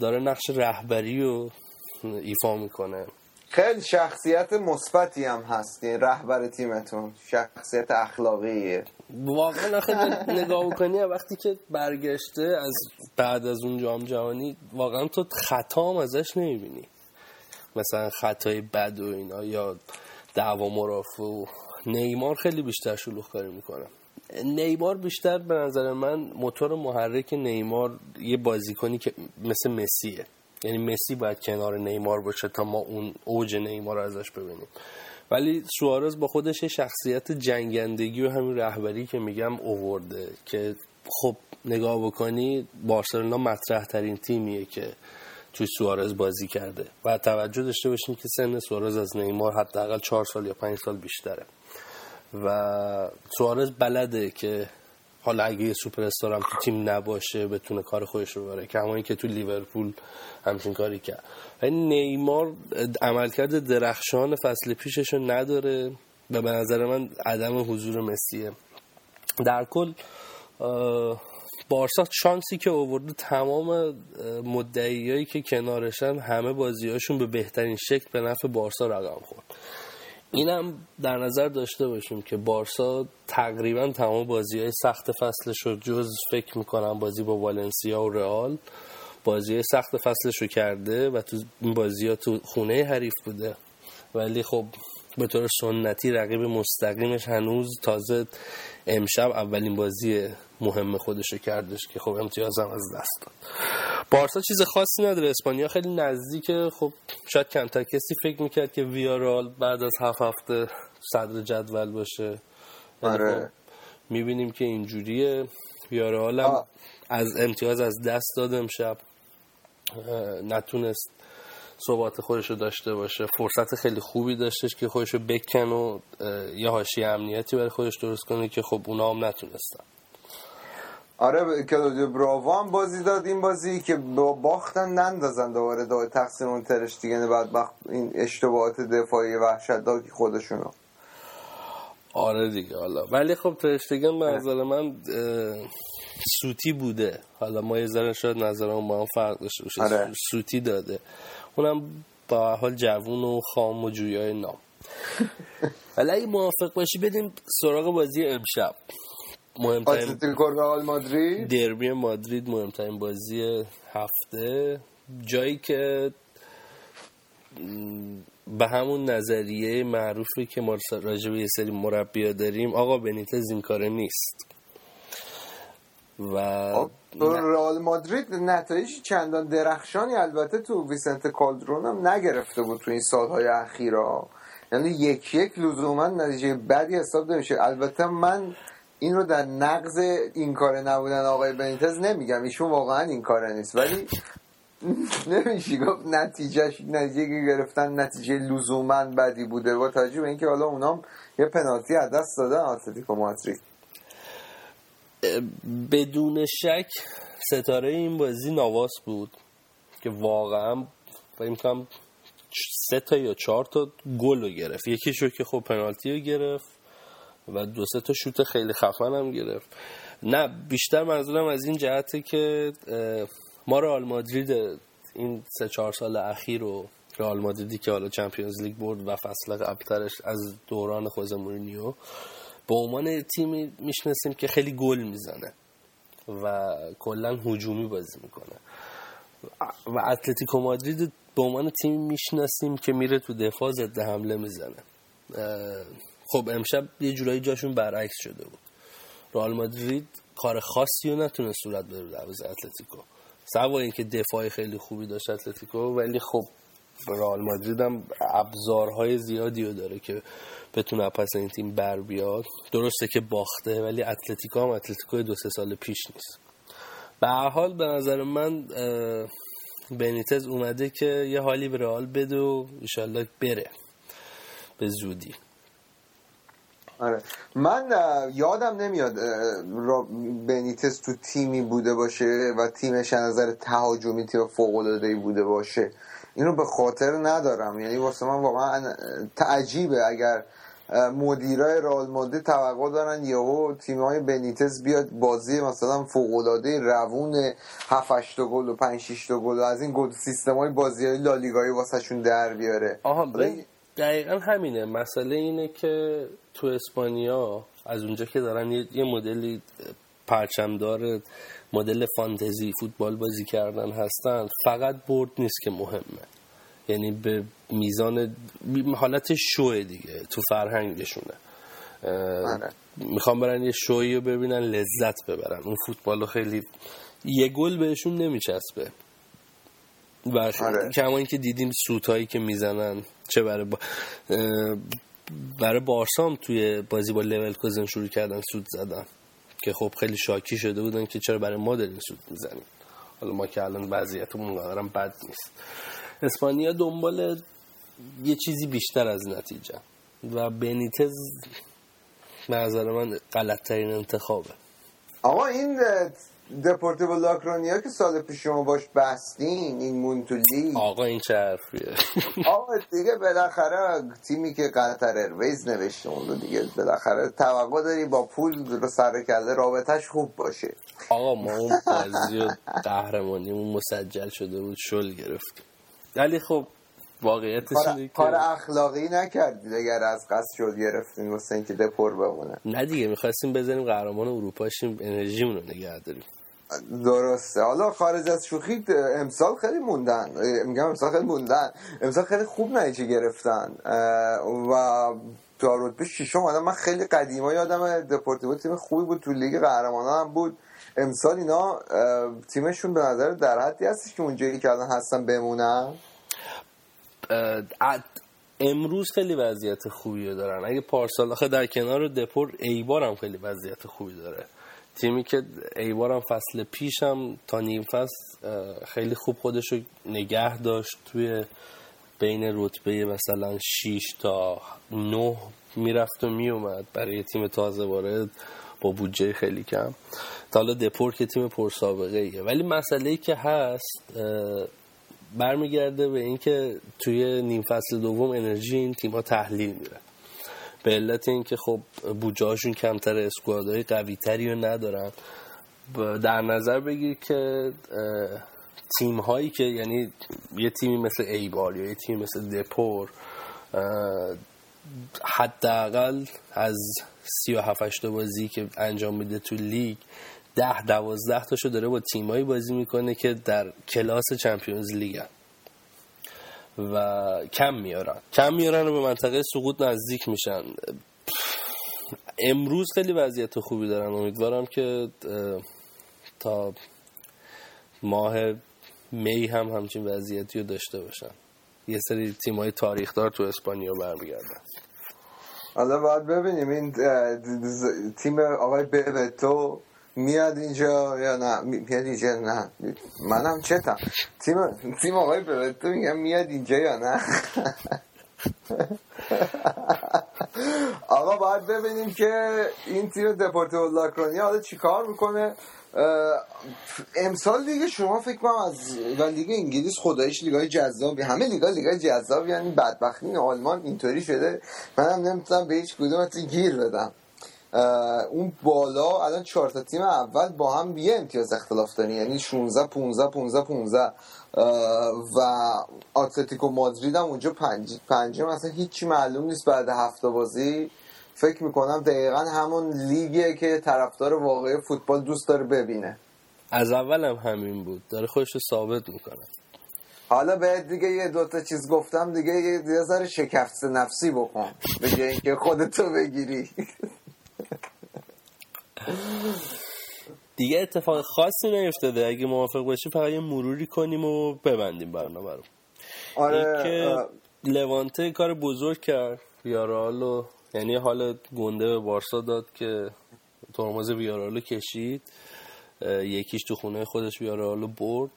داره نقش رهبری رو ایفا می‌کنه. خیلی شخصیت مثبتی هم هستی رهبر تیمتون. شخصیت اخلاقیه. واقعا آخه نگاه کنی وقتی که برگشته از بعد از اون جام جهانی واقعا تو خطا هم ازش نمی‌بینی. مثلا خطای بد و اینا یا دعوا مرافع و نیمار خیلی بیشتر شلوغ کاری می‌کنه نیمار بیشتر به نظر من موتور محرک نیمار یه بازیکنی که مثل مسیه. یعنی مسی باید کنار نیمار باشه تا ما اون اوج نیمار رو ازش ببینیم. ولی سوارز با خودش شخصیت جنگندگی و همین رهبری که میگم اوورده که خب نگاه بکنی بارسلونا مطرح ترین تیمیه که توی سوارز بازی کرده. و توجه داشته باشیم که سن سوارز از نیمار حداقل چهار سال یا پنج سال بیشتره. و سوارز بلده که حالا اگه یه سوپر استار هم تو تیم نباشه بتونه کار خودش رو بره که همونی که تو لیورپول همچین کاری کرد. نیمار عملکرد درخشان فصل پیشش رو نداره و به نظر من عدم حضور مسیه. در کل بارسا شانسی که آورده تمام مدعیایی که کنارشن همه بازیهاشون به بهترین شکل به نفع بارسا رقم خورد. اینم در نظر داشته باشیم که بارسا تقریبا تمام بازی های سخت فصلش رو جز فکر می‌کنم بازی با والنسیا و رئال بازی سخت فصلش رو کرده و تو این بازی ها تو خونه حریف بوده. ولی خب به طور سنتی رقیب مستقیمش هنوز تازه امشب اولین بازی مهم خودش رو کردش که خب امتیازم از دست داد. بارسا چیز خاصی نداره. اسپانیا خیلی نزدیکه. خب شاید کمتر. کسی فکر می‌کرد که ویارال بعد از هفت هفته صدر جدول باشه. آره. می‌بینیم که اینجوریه. ویارال هم. از امتیاز از دست داد امشب. نتونست ثبات خودش رو داشته باشه. فرصت خیلی خوبی داشتش که خودش رو بکن و یه حاشیه امنیتی برای خودش درست کنه که خب اونا هم نتونستن. آره کلودیو براوو هم بازی داد این بازی که با باختن نندازن دوباره دو تقسیم اون ترش دیگه بعد بخ... این اشتباهات دفاعی وحشتناک خودشونو آره دیگه حالا. ولی خب ترشتگن به نظر من سوتی بوده. حالا ما یه ذره شاید نظرمون با هم فرق داشته آره. سوتی داده. اونم با حال جوون و خام و جویای نام. ولی اگه موافق باشی بدیم سراغ بازی امشب. مهمترین مادرید؟ دربی مادرید مهمترین بازی هفته. جایی که به همون نظریه معروفی که ما راجع به یه سری مربیا داریم آقا بنیتز این کاره نیست. و تو رئال مادرید نتایج چندان درخشانی البته تو ویسنت کالدرون هم نگرفته بود تو این سالهای اخیرا. یعنی یک یک لزوما نتیجه بدی حساب نمیشه. البته من این رو در نقض این کار نبودن آقای بنیتز نمیگم. ایشون واقعا این کاره نیست. ولی نمیشه گفت نتیجهش نتیجه گرفتن نتیجه لزوما بدی بوده. با توجه به اینکه حالا اونام یه پنالتی از دست دادن اتلتیکو مادرید. بدون شک ستاره این بازی نواس بود که واقعا فکر می‌کنم سه تا یا چهار تا گل رو گرفت. یکیشو که خب پنالتی رو گرفت و دو سه تا شوت خیلی خفن هم گرفت. نه بیشتر منظورم از این جهته که ما رئال مادرید این سه چهار سال اخیر رو رئال مادریدی که حالا چمپیونز لیگ برد و فصل قبلترش از دوران خوزه مورینیو به عنوان تیمی می‌شناسیم که خیلی گل می‌زنه و کلا هجومی بازی می‌کنه. و اتلتیکو مادرید به عنوان تیمی می‌شناسیم که میره تو دفاع ضد حمله می‌زنه. خب امشب یه جورایی جاشون برعکس شده بود. رئال مادرید کار خاصی رو نتونه صورت بده دروازه اتلتیکو. سوا اینکه دفاع خیلی خوبی داشت اتلتیکو ولی خب رئال مادرید هم ابزارهای زیادی رو داره که بتونه پس این تیم بر بیاد. درسته که باخته ولی اتلتیکو هم اتلتیکو دو سه سال پیش نیست. به هر حال به نظر من بنیتز اومده که یه حالی به رئال بده و ایشالله بره. به زودی. آره. من یادم نمیاد بنیتس تو تیمی بوده باشه و تیمش از نظر تهاجمی تیم فوق العاده بوده باشه. اینو به خاطر ندارم. یعنی واسه من واقعا تعجیبه اگر مدیرای رئال مادرید توقع دارن یهو های بنیتس بیاد بازی مثلا فوق العاده روون 7 8 گل و 5 6 گل و از این گل سیستمای بازی های لالیگایی واسهشون در بیاره. آها دقیقا همینه. مسئله اینه که تو اسپانیا از اونجا که دارن یه مدلی پرچمدار مدل فانتزی فوتبال بازی کردن هستن فقط برد نیست که مهمه. یعنی به میزان حالت شوه دیگه تو فرهنگشونه. آره. می‌خوام برن یه شوی رو ببینن لذت ببرن. اون فوتبال رو خیلی یه گل بهشون نمیچسبه. و آره. کما اینکه دیدیم سوتایی که می‌زنن چه برای با... برای بارسام توی بازی با لول کوزن شروع کردن سود زدن. که خب خیلی شاکی شده بودن که چرا برای ما داریم سود می‌زنیم حالا ما که الان وضعیتمون قدرم بد نیست. اسپانیا دنبال یه چیزی بیشتر از نتیجه. و بنیتز نظر من غلط ترین انتخابه. آقا این دپورتیو لاکرونیا که سال پیش شما باش بستین این مونتولی. آقا این چه حرفیه؟ آقا دیگه بالاخره تیمی که قطر ایرویز نوشته اون رو دیگه بالاخره توقع داری با پول رو سر کرده رابطهش خوب باشه. آقا ما اون بازی قهرمانیمون مسجل شده بود شل گرفتیم. ولی خب واقعیتش کار, کار اخلاقی نکردید اگر از قصد شد گرفتین واسه اینکه دپور بمونه نه دیگه می‌خواستیم بزنیم قهرمان اروپا شیم انرژیمون رو نگه داریم. درسته. حالا خارج از شوخی امسال خیلی موندن. میگم امسال خیلی موندن. امسال خیلی خوب نتیجه گرفتن. و تا رتبه ششم آدم من خیلی قدیما یادم دپورتیو تیم خوبی بود تو لیگ قهرمانان هم بود. امسال اینا تیمشون به نظر در حدی هستش که اونجایی که الان هستن بمونن. امروز خیلی وضعیت خوبی دارن. اگه پارسال آخه در کنار دپور ایبار هم خیلی وضعیت خوبی داره. تیمی که ایبار هم فصل پیشم تا نیم فصل خیلی خوب خودش رو نگه داشت توی بین رتبه مثلا 6 تا 9 می‌رفت و میومد برای تیم تازه وارد. با بودجه خیلی کم. تا حالا دپور که تیم پرسابقه ایه. ولی مسئله ای که هست برمیگرده به اینکه توی نیم فصل دوم انرژی این تیم ها تحلیل میره. به علت اینکه خب بودجه هاشون کمتر اسکوادهای قوی تری رو ندارن. در نظر بگیر که تیم هایی که یعنی یه تیمی مثل ایبار یا یه تیم مثل دپور حداقل از سی و هفت بازی که انجام میده تو لیگ ده دوازده تاشو داره با تیمایی بازی می‌کنه که در کلاس چمپیونز لیگ و کم میارن. کم میارن و به منطقه سقوط نزدیک میشن. امروز خیلی وضعیت خوبی دارن. امیدوارم که تا ماه می هم همچین وضعیتی رو داشته باشن. یه سری تیمای تاریخدار تو اسپانیا برمیگردن. حالا باید ببینیم این تیم آقای ببتو میاد اینجا یا نه؟ میاد اینجا نه؟ منم چتم. تیم تیم آقای ببتو میگم میاد اینجا یا نه؟ آقا باید ببینیم که این تیم دپورتیو لاکرونیا حالا چیکار می‌کنه؟ امسال دیگه شما فکر کنم از و لیگ انگلیس خدایش لیگای جذابی همه لیگا لیگای جذابی یعنی بدبختی آلمان اینطوری شده. منم نمی‌تونم به هیچ کدوم گیر بدم. اون بالا الان چهار تا تیم اول با هم یه امتیاز اختلاف دارن یعنی 16 15 15 15 و اتلتیکو مادرید هم اونجا پنج پنجم مثلا هیچی معلوم نیست بعد هفته بازی. فکر می‌کنم دقیقا همون لیگیه که طرفدار واقعی فوتبال دوست داره ببینه. از اول هم همین بود. داره خودش رو ثابت می‌کنه. حالا بهت دیگه یه دوتا چیز گفتم دیگه یه ذره شکفت نفسی بکن. بگه اینکه خودتو بگیری. دیگه اتفاق خاصی نیفتاده. اگه موافق باشی فقط یه مروری کنیم و ببندیم برنامه رو. آره لوانته کار بزرگ کرد ویارالو یعنی حال گنده به بارسا داد که ترمز ویارالو کشید. یکیش تو خونه خودش ویارالو برد.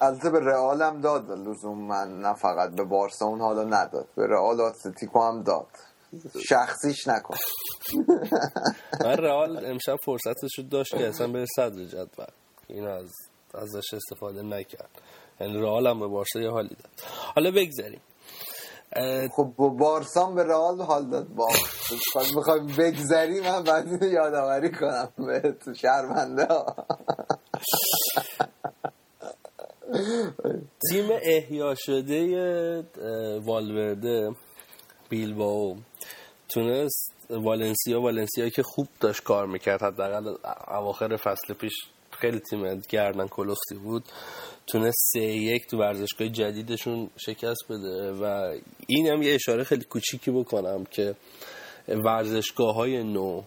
البته به رئال هم داد لزوم من نه فقط به بارسا اون حالا نداد. به رئال و اتلتیکو هم داد. شخصیش نکن. من رئال امشب فرصتش رو داشت که اصلا بره صدر جدول. این از ازش استفاده نکرد. یعنی رئال هم به بارسا یه حالی داد. حالا بگذاریم. خب با بارسا هم به رئال حال داد. با می‌خوای بگذری من بعد یادآوری کنم. به تو شرمنده تیم احیا شده والورده بیلباو تونست والنسیا والنسیا که خوب داشت کار می‌کرد حداقل اواخر فصل پیش. خیلی تیم گردن کلفتی بود. تونست سه یک تو ورزشگاه جدیدشون شکست بده و این هم یه اشاره خیلی کوچیکی بکنم که ورزشگاه های نو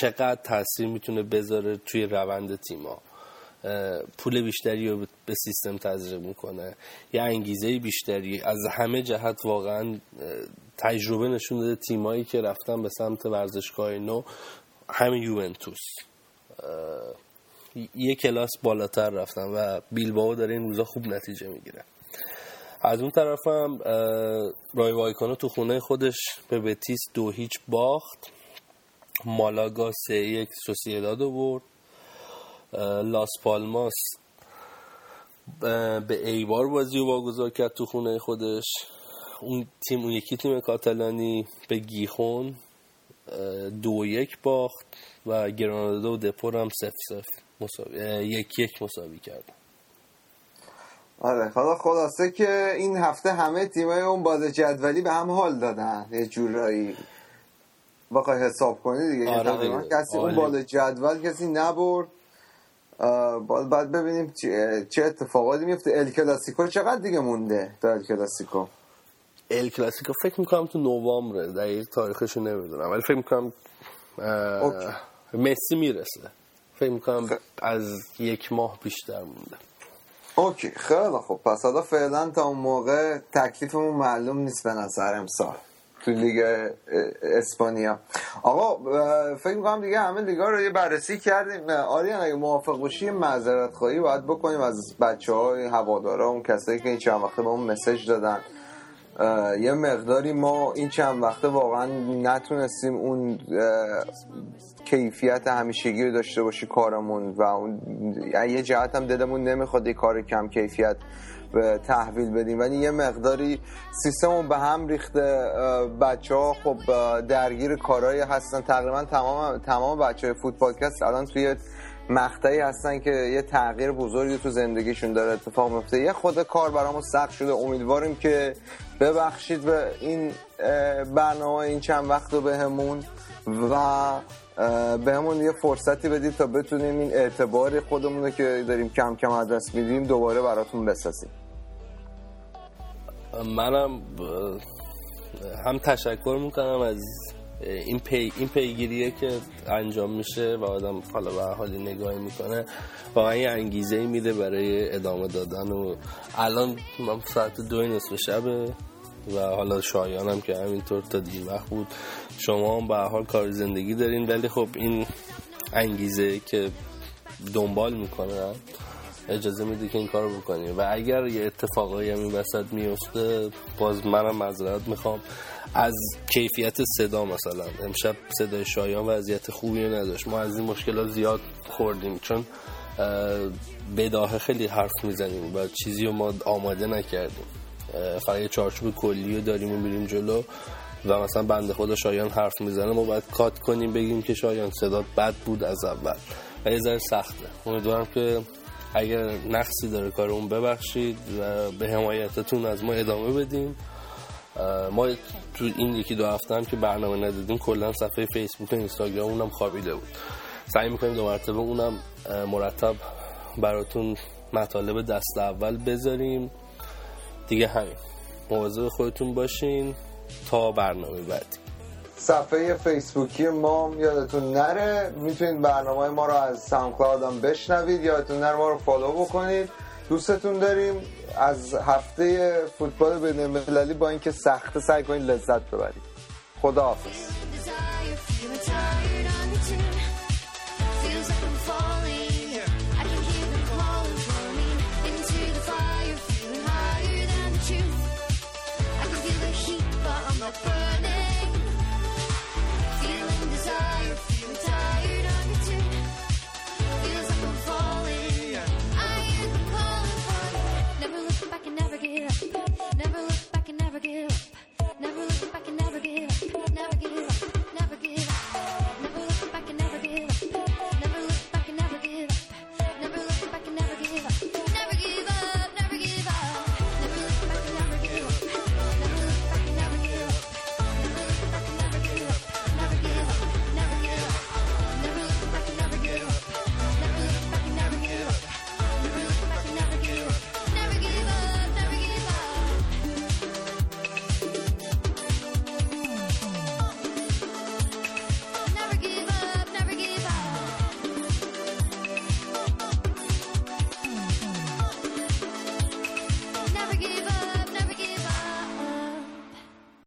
چقدر تاثیر می‌تونه بذاره توی روند تیما پول بیشتری رو به سیستم تزریق می‌کنه. یه انگیزه بیشتری از همه جهت واقعا تجربه نشون داده تیمایی که رفتن به سمت ورزشگاه نو همین یوونتوس. یه کلاس بالاتر رفتن و بیلباو داره این روزا خوب نتیجه می‌گیره. از اون طرف هم رای وایکانو تو خونه خودش به بتیس دو هیچ باخت. مالاگا سه یک سوسیداد برد لاس پالماس به ایوار بازی رو واگذار کرد تو خونه خودش. اون تیم اون یکی تیم کاتالانی به گیخون دو یک باخت و گرانادا و دپور هم سف سف مساوی یک یک مساوی کرد آره حالا خلاصه که این هفته همه تیمای اون باز جدولی به هم حال دادن یه جورایی بخوای حساب کنی دیگه آره تقریبا. کسی اون آره. بالا جدول کسی نبرد بعد ببینیم چه, اتفاقاتی میفته ال کلاسیکو چقدر دیگه مونده تا ال کلاسیکو ال کلاسیکو فکر می‌کنم تو نوامبره دقیق تاریخشو نمی‌دونم ولی فکر می‌کنم. مسی می‌رسه فکر می‌کنم از یک ماه بیشتر مونده. اوکی خیلی خوب. پس حالا فعلا تا اون موقع تکلیفمون معلوم نیست به نظر امسال تو لیگ اسپانیا. آقا فکر می‌کنم دیگه همه لیگا رو یه بررسی کردیم. آریان اگه موافق باشی معذرت خواهی باید بکنیم. از بچه های هوادارا اون کسایی که این چند وقته به اون مسج دادن. یه مقداری ما این چند وقته واقعا نتونستیم اون کیفیت همیشگی رو داشته باشی کارمون و اون یه جهت هم دلمون نمی‌خواد یه کار کم کیفیت تحویل بدیم. ولی یه مقداری سیستم به هم ریخته. بچه ها خب درگیر کارهایی هستن. تقریبا تمام تمام بچه های فوتبالکست الان توی مقطعی هستن که یه تغییر بزرگی تو زندگیشون داره اتفاق میفته. یه خود کار برامون سخت شده. امیدواریم که ببخشید به این برنامه این چند وقت رو بهمون و بهمون یه فرصتی بدید تا بتونیم این اعتبار خودمون رو که داریم کم کم از دست میدیم دوباره براتون بسازیم. منم هم تشکر می‌کنم از این پی این پیگیریه که انجام میشه و آدم حالا به حالی نگاهی می‌کنه واقعا یه انگیزه ای میده برای ادامه دادن و الان من ساعت دو نصف شبه و حالا شایانم که همینطور تا دیر وقت بود. شما هم به حال کار زندگی دارین ولی خب این انگیزه که دنبال می‌کنه اجازه میده که این کارو بکنیم و اگر یه اتفاقایی هم این وسط میفته باز منم معذرت می‌خوام. از کیفیت صدا مثلا امشب صدای شایان وضعیت خوبی نداشت. ما از این مشکلات زیاد خوردیم چون اه، بداهه خیلی حرف می‌زنیم و چیزی رو ما آماده نکردیم. فقط یه چارچوب کلی رو داریم و میریم جلو. و مثلا بنده خدا شایان حرف می‌زنه ما باید کات کنیم بگیم که شایان صدات بد بود از اول. و یه ذره سخته. امیدوارم که اگر نقصی داره کارمون ببخشید و به حمایتتون از ما ادامه بدیم. ما تو این یکی دو هفته هم که برنامه ندادیم کلا صفحه فیسبوک و اینستاگرام اونم خوابیده بود. سعی می‌کنیم دو مرتبه اونم مرتب براتون مطالب دست اول بذاریم. دیگه همین. مواظب خودتون باشین. تا برنامه بعدی. صفحه فیسبوکی ما یادتون نره. می‌تونید برنامه ما رو از Sound هم بشنوید. یادتون نره ما رو follow بکنید. دوستتون داریم از هفته فوتبال بین المللی با اینکه سخته سعی کنید لذت ببرید. خدا حافظ give up. Never looking back and never give up. Never give up.